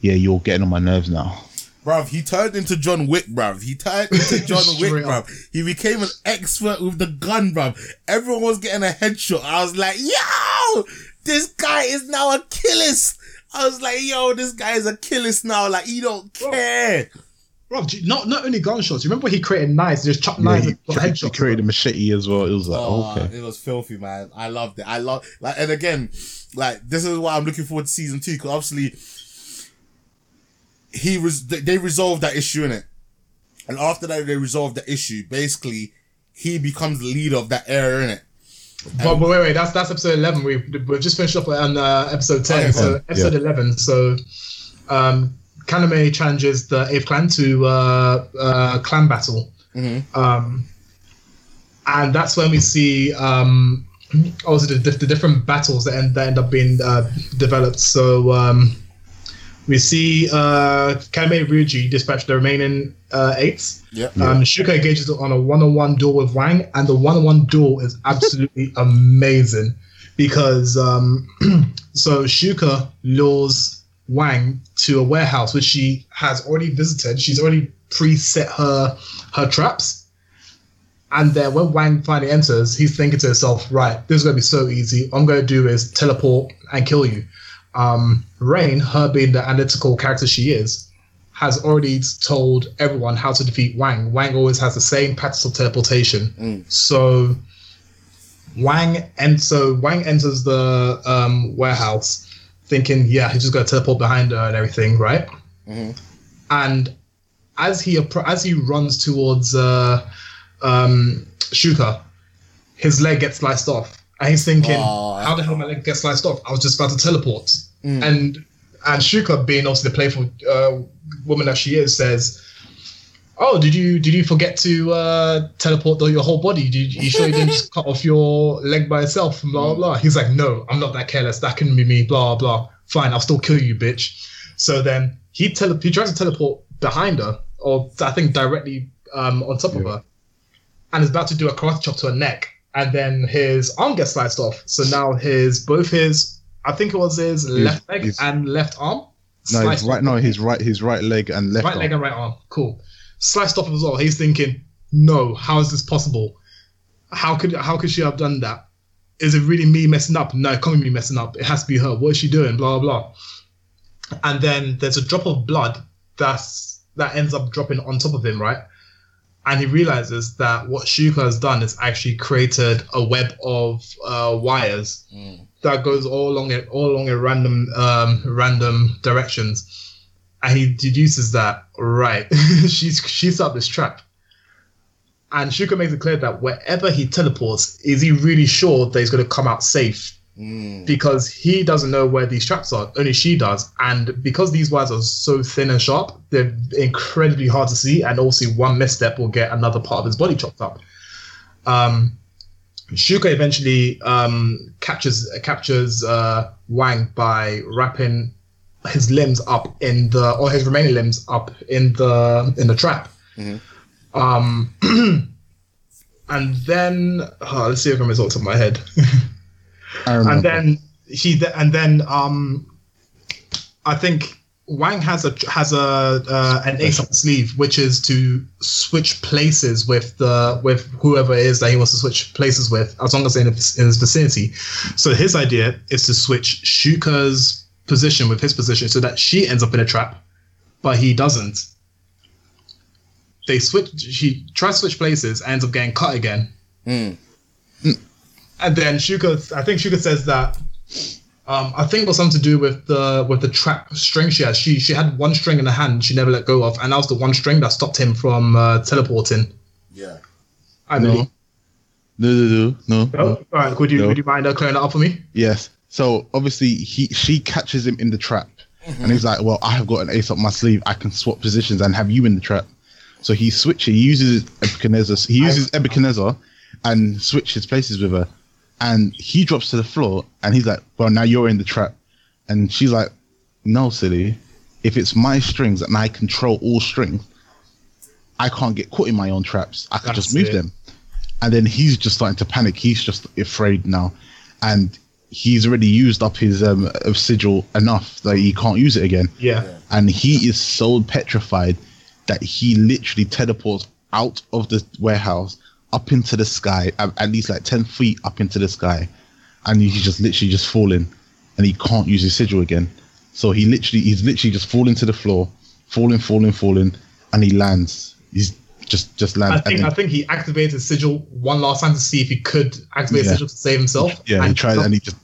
"Yeah, you're getting on my nerves now." Bruv, he turned into John Wick, bruv. He turned into *laughs* John Wick, up. bruv. He became an expert with the gun, bruv. Everyone was getting a headshot. I was like, yo! this guy is now a killist. I was like, yo, this guy is a killist now. Like, he don't care. Bro, do not not only gunshots. You remember he created knives, just chopped Yeah, knives he, and put he headshots. created a machete as well. It was like, Oh, okay. It was filthy, man. I loved it. I love like, and again, like this is why I'm looking forward to season two because obviously he was they, they resolved that issue in it, and after that they resolved the issue. Basically, he becomes the leader of that era in it. But, but wait, wait, that's that's episode eleven. We we've just finished up on uh, episode ten. Okay, so episode Yeah. eleven. So, um, Kaname challenges the Eighth Clan to uh, uh, clan battle. Um, and that's when we see um, also the, the different battles that end, that end up being uh, developed. So um, we see uh, Kaname Ryuji dispatch the remaining uh, eights. Yep. Um, Shuka engages on a one-on-one duel with Wang, and the one-on-one duel is absolutely *laughs* amazing because um, *clears throat* so Shuka lures Wang to a warehouse which she has already visited. She's already preset her her traps, and then when Wang finally enters, he's thinking to himself, "Right, this is going to be so easy. All I'm going to do is teleport and kill you." Um, Rein, her being the analytical character she is, has already told everyone how to defeat Wang. Wang always has the same patterns of teleportation. So Wang and so Wang enters the um, warehouse thinking, yeah, he's just gonna teleport behind her and everything, right? And as he as he runs towards uh, um, Shuka, his leg gets sliced off, and he's thinking, Oh, how the hell my leg get sliced off? I was just about to teleport, and and Shuka, being also the playful uh, woman that she is, says, "Oh, did you did you forget to uh, teleport the, your whole body? Did you, you sure you didn't just cut off your leg by itself?" Blah blah. blah. He's like, "No, I'm not that careless. That couldn't be me." Blah blah. Fine, I'll still kill you, bitch. So then he tele- he tries to teleport behind her, or I think directly um, on top of her, and is about to do a karate chop to her neck, and then his arm gets sliced off. So now his both his I think it was his left leg his- and left arm. No, his right. off. No, his right. His right leg and left. right arm. leg and right arm. Cool. Sliced off as well. He's thinking, no, how is this possible? How could how could she have done that? Is it really me messing up? No, it can't be me messing up. It has to be her. What is she doing? Blah blah. blah. And then there's a drop of blood that's that ends up dropping on top of him, right? And he realizes that what Shuka has done is actually created a web of uh, wires that goes all along it, all along a random um, random directions. And he deduces that right *laughs* she's she's up this trap. And Shuka makes it clear that wherever he teleports is he really sure that he's going to come out safe because he doesn't know where these traps are only she does. And because these wires are so thin and sharp they're incredibly hard to see. And also one misstep will get another part of his body chopped up. Um Shuka eventually um, captures captures uh, Wang by wrapping his limbs up in the or his remaining limbs up in the in the trap. Um, *clears throat* and then oh, let's see if I can result of my head. *laughs* I remember. and then he th- and then um, I think Wang has a has a uh, an ace up the sleeve, which is to switch places with the with whoever it is that he wants to switch places with, as long as they're in, his- in his vicinity. So his idea is to switch Shuka's position with his position, so that she ends up in a trap, but he doesn't. They switch. She tries to switch places, ends up getting cut again. And then Shuka, I think Shuka says that um, I think it was something to do with the with the trap string she had. She she had one string in her hand she never let go of, and that was the one string that stopped him from uh, teleporting. Yeah. I no, believe. no, no, no, no. Oh, no. all right. Would you No. would you mind uh, clearing that up for me? Yes. So obviously he she catches him in the trap, and he's like, "Well, I have got an ace up my sleeve. I can swap positions and have you in the trap." So he switches. He uses Ebuchadnezzar. He uses Ebuchadnezzar and switches places with her, and he drops to the floor. And he's like, "Well, now you're in the trap," and she's like, "No, silly. If it's my strings and I control all strings, I can't get caught in my own traps. I can just move it. them." And then he's just starting to panic. He's just afraid now, and he's already used up his um, sigil enough that he can't use it again. Yeah. And he is so petrified that he literally teleports out of the warehouse up into the sky, at, at least like ten feet up into the sky, and he's just literally just falling, and he can't use his sigil again. So he literally he's literally just falling to the floor, falling, falling, falling, and he lands. He's just just lands. I think then- I think he activated sigil one last time to see if he could activate Yeah. sigil to save himself. Yeah, he and tried and he just.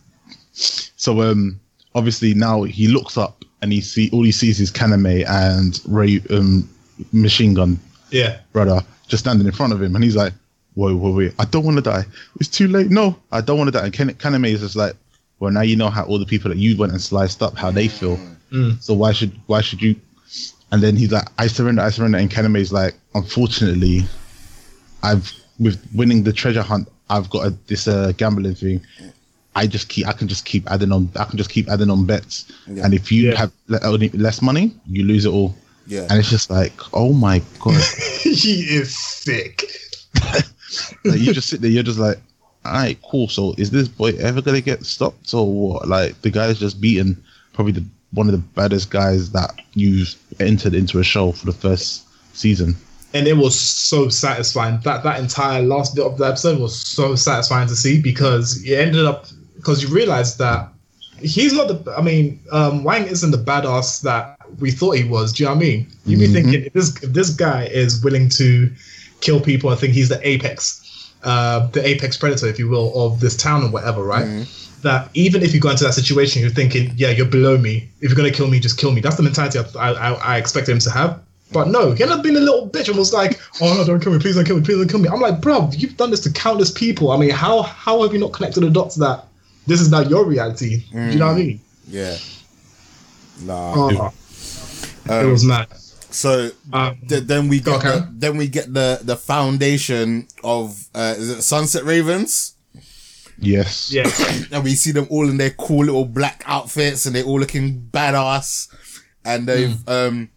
So um, obviously now he looks up and he see all he sees is Kaname and Ray um, machine gun yeah, brother just standing in front of him, and he's like, "Whoa, whoa, wait! I don't want to die. It's too late. No, I don't want to die." And Ken- Kaname is just like, "Well, now you know how all the people that you went and sliced up how they feel. Mm. So why should why should you?" And then he's like, "I surrender. I surrender." And Kaname is like, "Unfortunately, I've with winning the treasure hunt, I've got a, this uh, gambling thing." I just keep. I can just keep adding on. I can just keep adding on bets, Yeah. and if you Yeah. have le- only less money, you lose it all. Yeah. And it's just like, oh my god! *laughs* he is sick. *laughs* like you *laughs* just sit there, you're just like, all right, cool. So is this boy ever gonna get stopped or what? Like the guy's just beaten probably the one of the baddest guys that you've entered into a show for the first season. and it was so satisfying. That that entire last bit of the episode was so satisfying to see because it ended up because you realized that he's not the. I mean, um, Wang isn't the badass that we thought he was. Do you know what I mean? You'd be Mhm. thinking if this if this guy is willing to kill people, I think he's the apex, uh, the apex predator, if you will, of this town or whatever, right? That even if you go into that situation, you're thinking, yeah, you're below me. If you're gonna kill me, just kill me. That's the mentality I, I, I expected him to have. But no, he ended up being a little bitch and was like, "Oh no, don't kill me! Please don't kill me! Please don't kill me!" I'm like, "Bro, you've done this to countless people. I mean, how how have you not connected the dots that this is now your reality? Do you know what I mean?" Yeah. Nah. Oh, Um, it was mad. So Um, th- then we get on, the, then we get the the foundation of uh, is it Sunset Ravens, Yes. yeah, *coughs* and we see them all in their cool little black outfits, and they're all looking badass, and they've Hmm. um,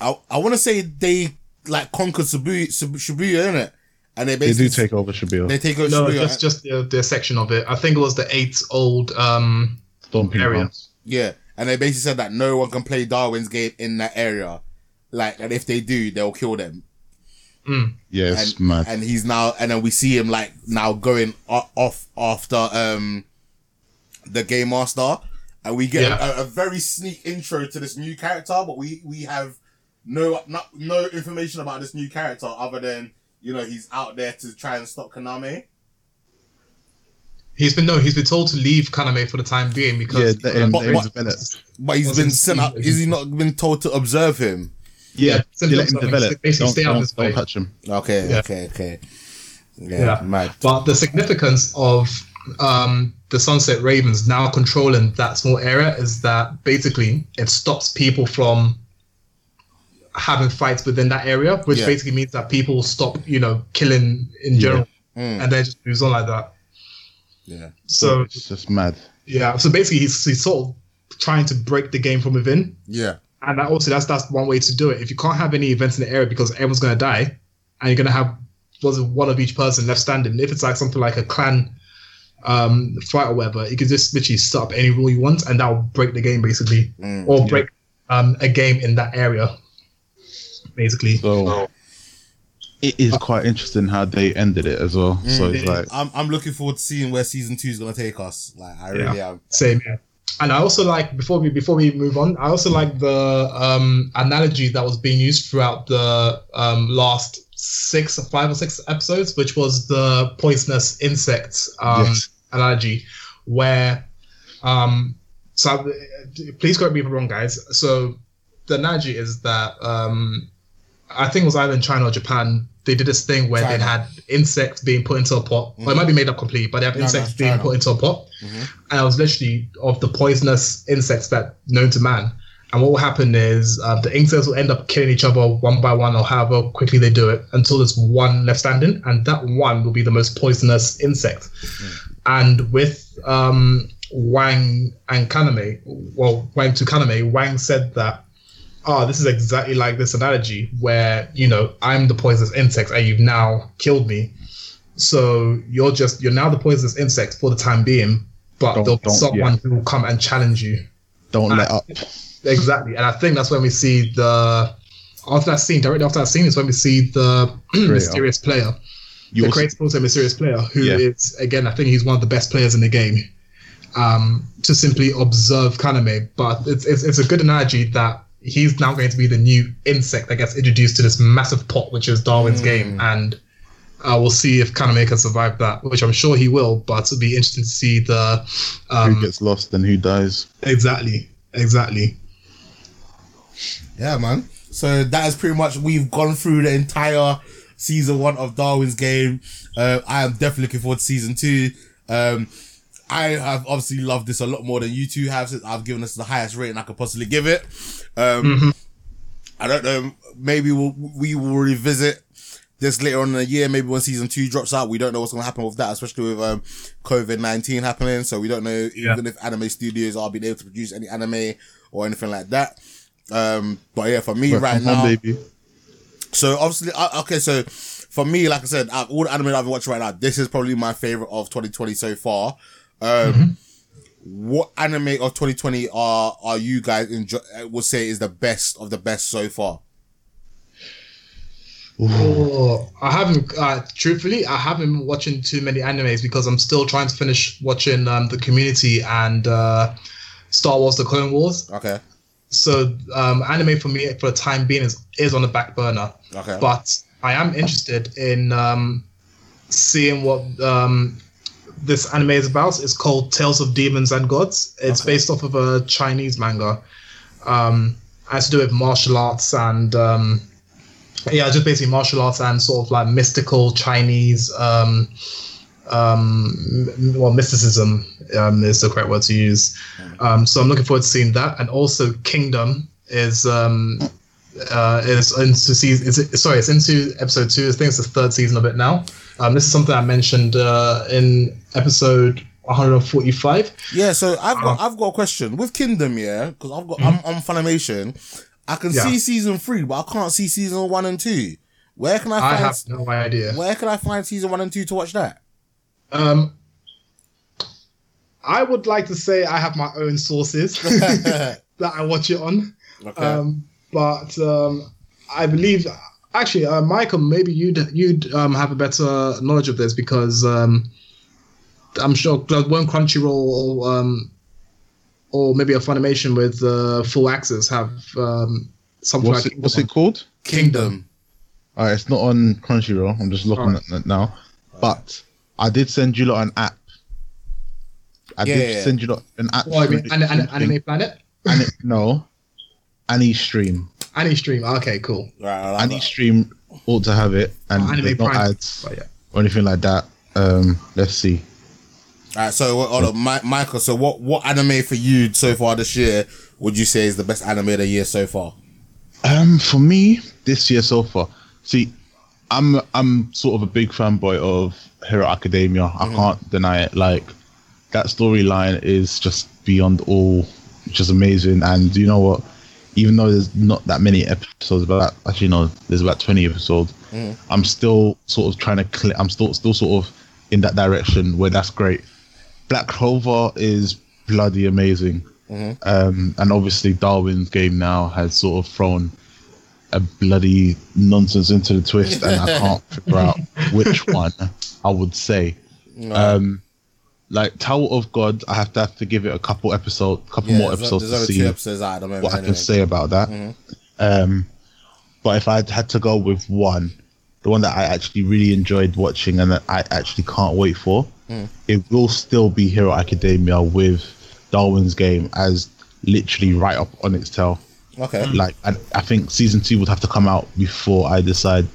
I I want to say they like conquered Shibuya, Shib- Shibuya, innit? And they They basically do take over Shabil. they take over no, Shibuya. just just the, the section of it. I think it was the eight old. um Stomping area. grounds. Yeah, and they basically said that no one can play Darwin's game in that area. Like, and if they do, they'll kill them. Yeah, it's And, mad. and he's now, and then we see him like now going off after um the game master, and we get Yeah. a, a very sneak intro to this new character, but we we have no not no information about this new character other than you know he's out there to try and stop Kaname. He's been no, he's been told to leave Kaname for the time being yeah, because the, um, But- the but- But he's Was been sent out. Is he not been told to observe him? Yeah, Yeah, you let him develop. basically Don't, stay out of don't, his way. don't touch him. Okay, Yeah. okay, okay. Yeah, Yeah. mad. But the significance of um, the Sunset Ravens now controlling that small area is that basically it stops people from having fights within that area, which Yeah. basically means that people stop, you know, killing in general, Mm, and then it just moves on like that. yeah. So it's just mad. yeah, so basically he's, he's sort of trying to break the game from within, Yeah. And that also that's that's one way to do it. If you can't have any events in the area because everyone's gonna die, and you're gonna have was one of each person left standing. If it's like something like a clan um, fight or whatever, you can just literally set up any rule you want, and that'll break the game basically, Mm, or yeah. break um, a game in that area, basically. So it is quite interesting how they ended it as well. So it's like I'm I'm looking forward to seeing where season two is gonna take us. Like I really am. Same here. And I also like before we before we move on, I also like the um, analogy that was being used throughout the um, last six or five or six episodes, which was the poisonous insects um, Yes. analogy, where um, so please correct me if I'm wrong, guys. So the analogy is that um, I think it was either in China or Japan. They did this thing where they had insects being put into a pot. Or it might be made up completely, but they have No, no, insects it's being put into a pot Mhm. and it was literally of the poisonous insects that known to man. And what will happen is uh, the insects will end up killing each other one by one, or however quickly they do it, until there's one left standing, and that one will be the most poisonous insect. And with um, Wang and Kaname, well, Wang to Kaname, Wang said that, oh, this is exactly like this analogy where you know I'm the poisonous insect, and you've now killed me. So you're just you're now the poisonous insect for the time being, but Don't- there'll be someone who will come and challenge you. don't let up. Exactly, and I think that's when we see the after that scene, directly after that scene is when we see the *clears throat* mysterious player You the also- a serious player who is Yeah. again I think he's one of the best players in the game. Um, to simply observe Kaname, but it's, it's it's a good analogy that he's now going to be the new insect that gets introduced to this massive pot, which is Darwin's game, and uh, we'll see if Kaname can survive that, which I'm sure he will. But it'll be interesting to see the um, who gets lost and who dies. exactly exactly. Yeah, man. So that is pretty much we've gone through the entire season one of Darwin's Game. Uh, I am definitely looking forward to season two. Um, I have obviously loved this a lot more than you two have. Since I've given this the highest rating I could possibly give it. Um, I don't know. Maybe we'll, we will revisit this later on in the year. Maybe when season two drops out, we don't know what's going to happen with that, especially with um, COVID nineteen happening. So we don't know Yeah. even if anime studios are being able to produce any anime or anything like that. Um, but yeah, for me Work right home, now, baby. so obviously, uh, okay, so for me, like I said, all the anime I've watched right now, this is probably my favorite of 2020 so far. Um, what anime of 2020 are are you guys enjoy? Would say is the best of the best so far? Oh, I haven't. Uh, truthfully, I haven't been watching too many animes because I'm still trying to finish watching um, the Community and uh, Star Wars: The Clone Wars. Okay, So um, anime for me for the time being is is on the back burner. okay, But I am interested in um, seeing what um, this anime is about. It's called Tales of Demons and Gods. It's Okay. based off of a Chinese manga. Um, it has to do with martial arts and um, yeah, just basically martial arts and sort of like mystical Chinese. Um, um, well, mysticism um, is the correct word to use. Um, so I'm looking forward to seeing that, and also Kingdom is um, uh, is into season. Is it, sorry, it's into episode two. I think it's the third season of it now. Um, this is something I mentioned uh, in episode 145. yeah. So I've got I've got a question with Kingdom, yeah, because I've got I'm on Funimation. I can Yeah. see season three, but I can't see season one and two. Where can I I find? have no idea. Where can I find season one and two to watch that? Um, I would like to say I have my own sources *laughs* *laughs* that I watch it on. Okay. Um, but um, I believe actually, uh, Michael, maybe you'd you'd um, have a better knowledge of this because um, I'm sure like, won't Crunchyroll or, um, or maybe a Funimation with uh, full access have um, something What's like it, what's it called? Kingdom. All right, it's not on Crunchyroll. I'm just looking Alright. at it now. But I did send you lot an app. I Yeah, did yeah, yeah. send you lot an app. Oh, I mean, through an, an, Anime Planet, Ani- no, AnyStream. AnyStream. Okay, cool. right. I like that. AnyStream ought to have it, and Oh, Anime there's Prime. ads yeah. or anything like that. Um, let's see. All right, so hold on, Mi- Michael. So what what anime for you so far this year would you say is the best anime of the year so far? Um, for me, this year so far, see, I'm I'm sort of a big fanboy of Hero Academia. I can't deny it. Like that storyline is just beyond all, just amazing. And you know what? Even though there's not that many episodes, but actually no, there's about 20 episodes. I'm still sort of trying to. Cl- I'm still still sort of in that direction where that's great. Black Clover is bloody amazing. Um, and obviously Darwin's game now has sort of thrown a bloody nonsense into the twist, and I can't *laughs* figure out which one I would say. Um, like Tower of God, I have to have to give it a couple episode, couple more episodes there's to see episodes out moment. what I can say about that. Mm-hmm. Um, but if I had to go with one, the one that I actually really enjoyed watching and that I actually can't wait for, mm. it will still be Hero Academia with Darwin's Game as literally right up on its tail. Okay. Mm. Like, I, I think season two would have to come out before I decide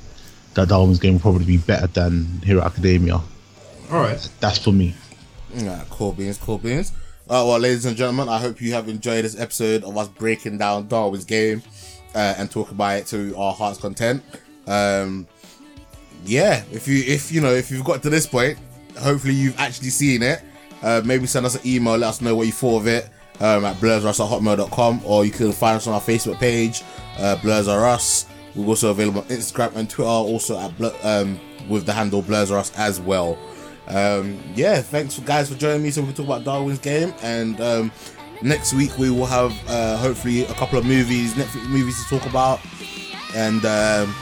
that Darwin's Game will probably be better than Hero Academia. All right. That's for me. Yeah, cool beans, cool beans. Uh, well, ladies and gentlemen, I hope you have enjoyed this episode of us breaking down Darwin's game uh, and talk about it to our heart's content. Um, yeah, if you if you know if you've got to this point, hopefully you've actually seen it. Uh, maybe send us an email, let us know what you thought of it um, at blurrus or you can find us on our Facebook page, uh, Us. We're also available on Instagram and Twitter, also at um, with the handle Blurs Are Us as well. Um, yeah, thanks for guys for joining me so we can talk about Darwin's game. And um, next week we will have uh, hopefully a couple of movies, Netflix movies to talk about, and um,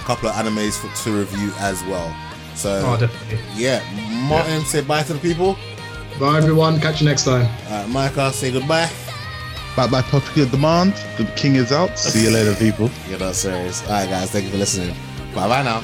a couple of animes for, to review as well. So Oh, definitely. yeah, Martin, say bye to the people. Bye, everyone. Catch you next time. Uh, Micah, say goodbye. Bye by popular demand, the king is out. See you later, people. You're not serious. All right, guys, thank you for listening. Bye bye now.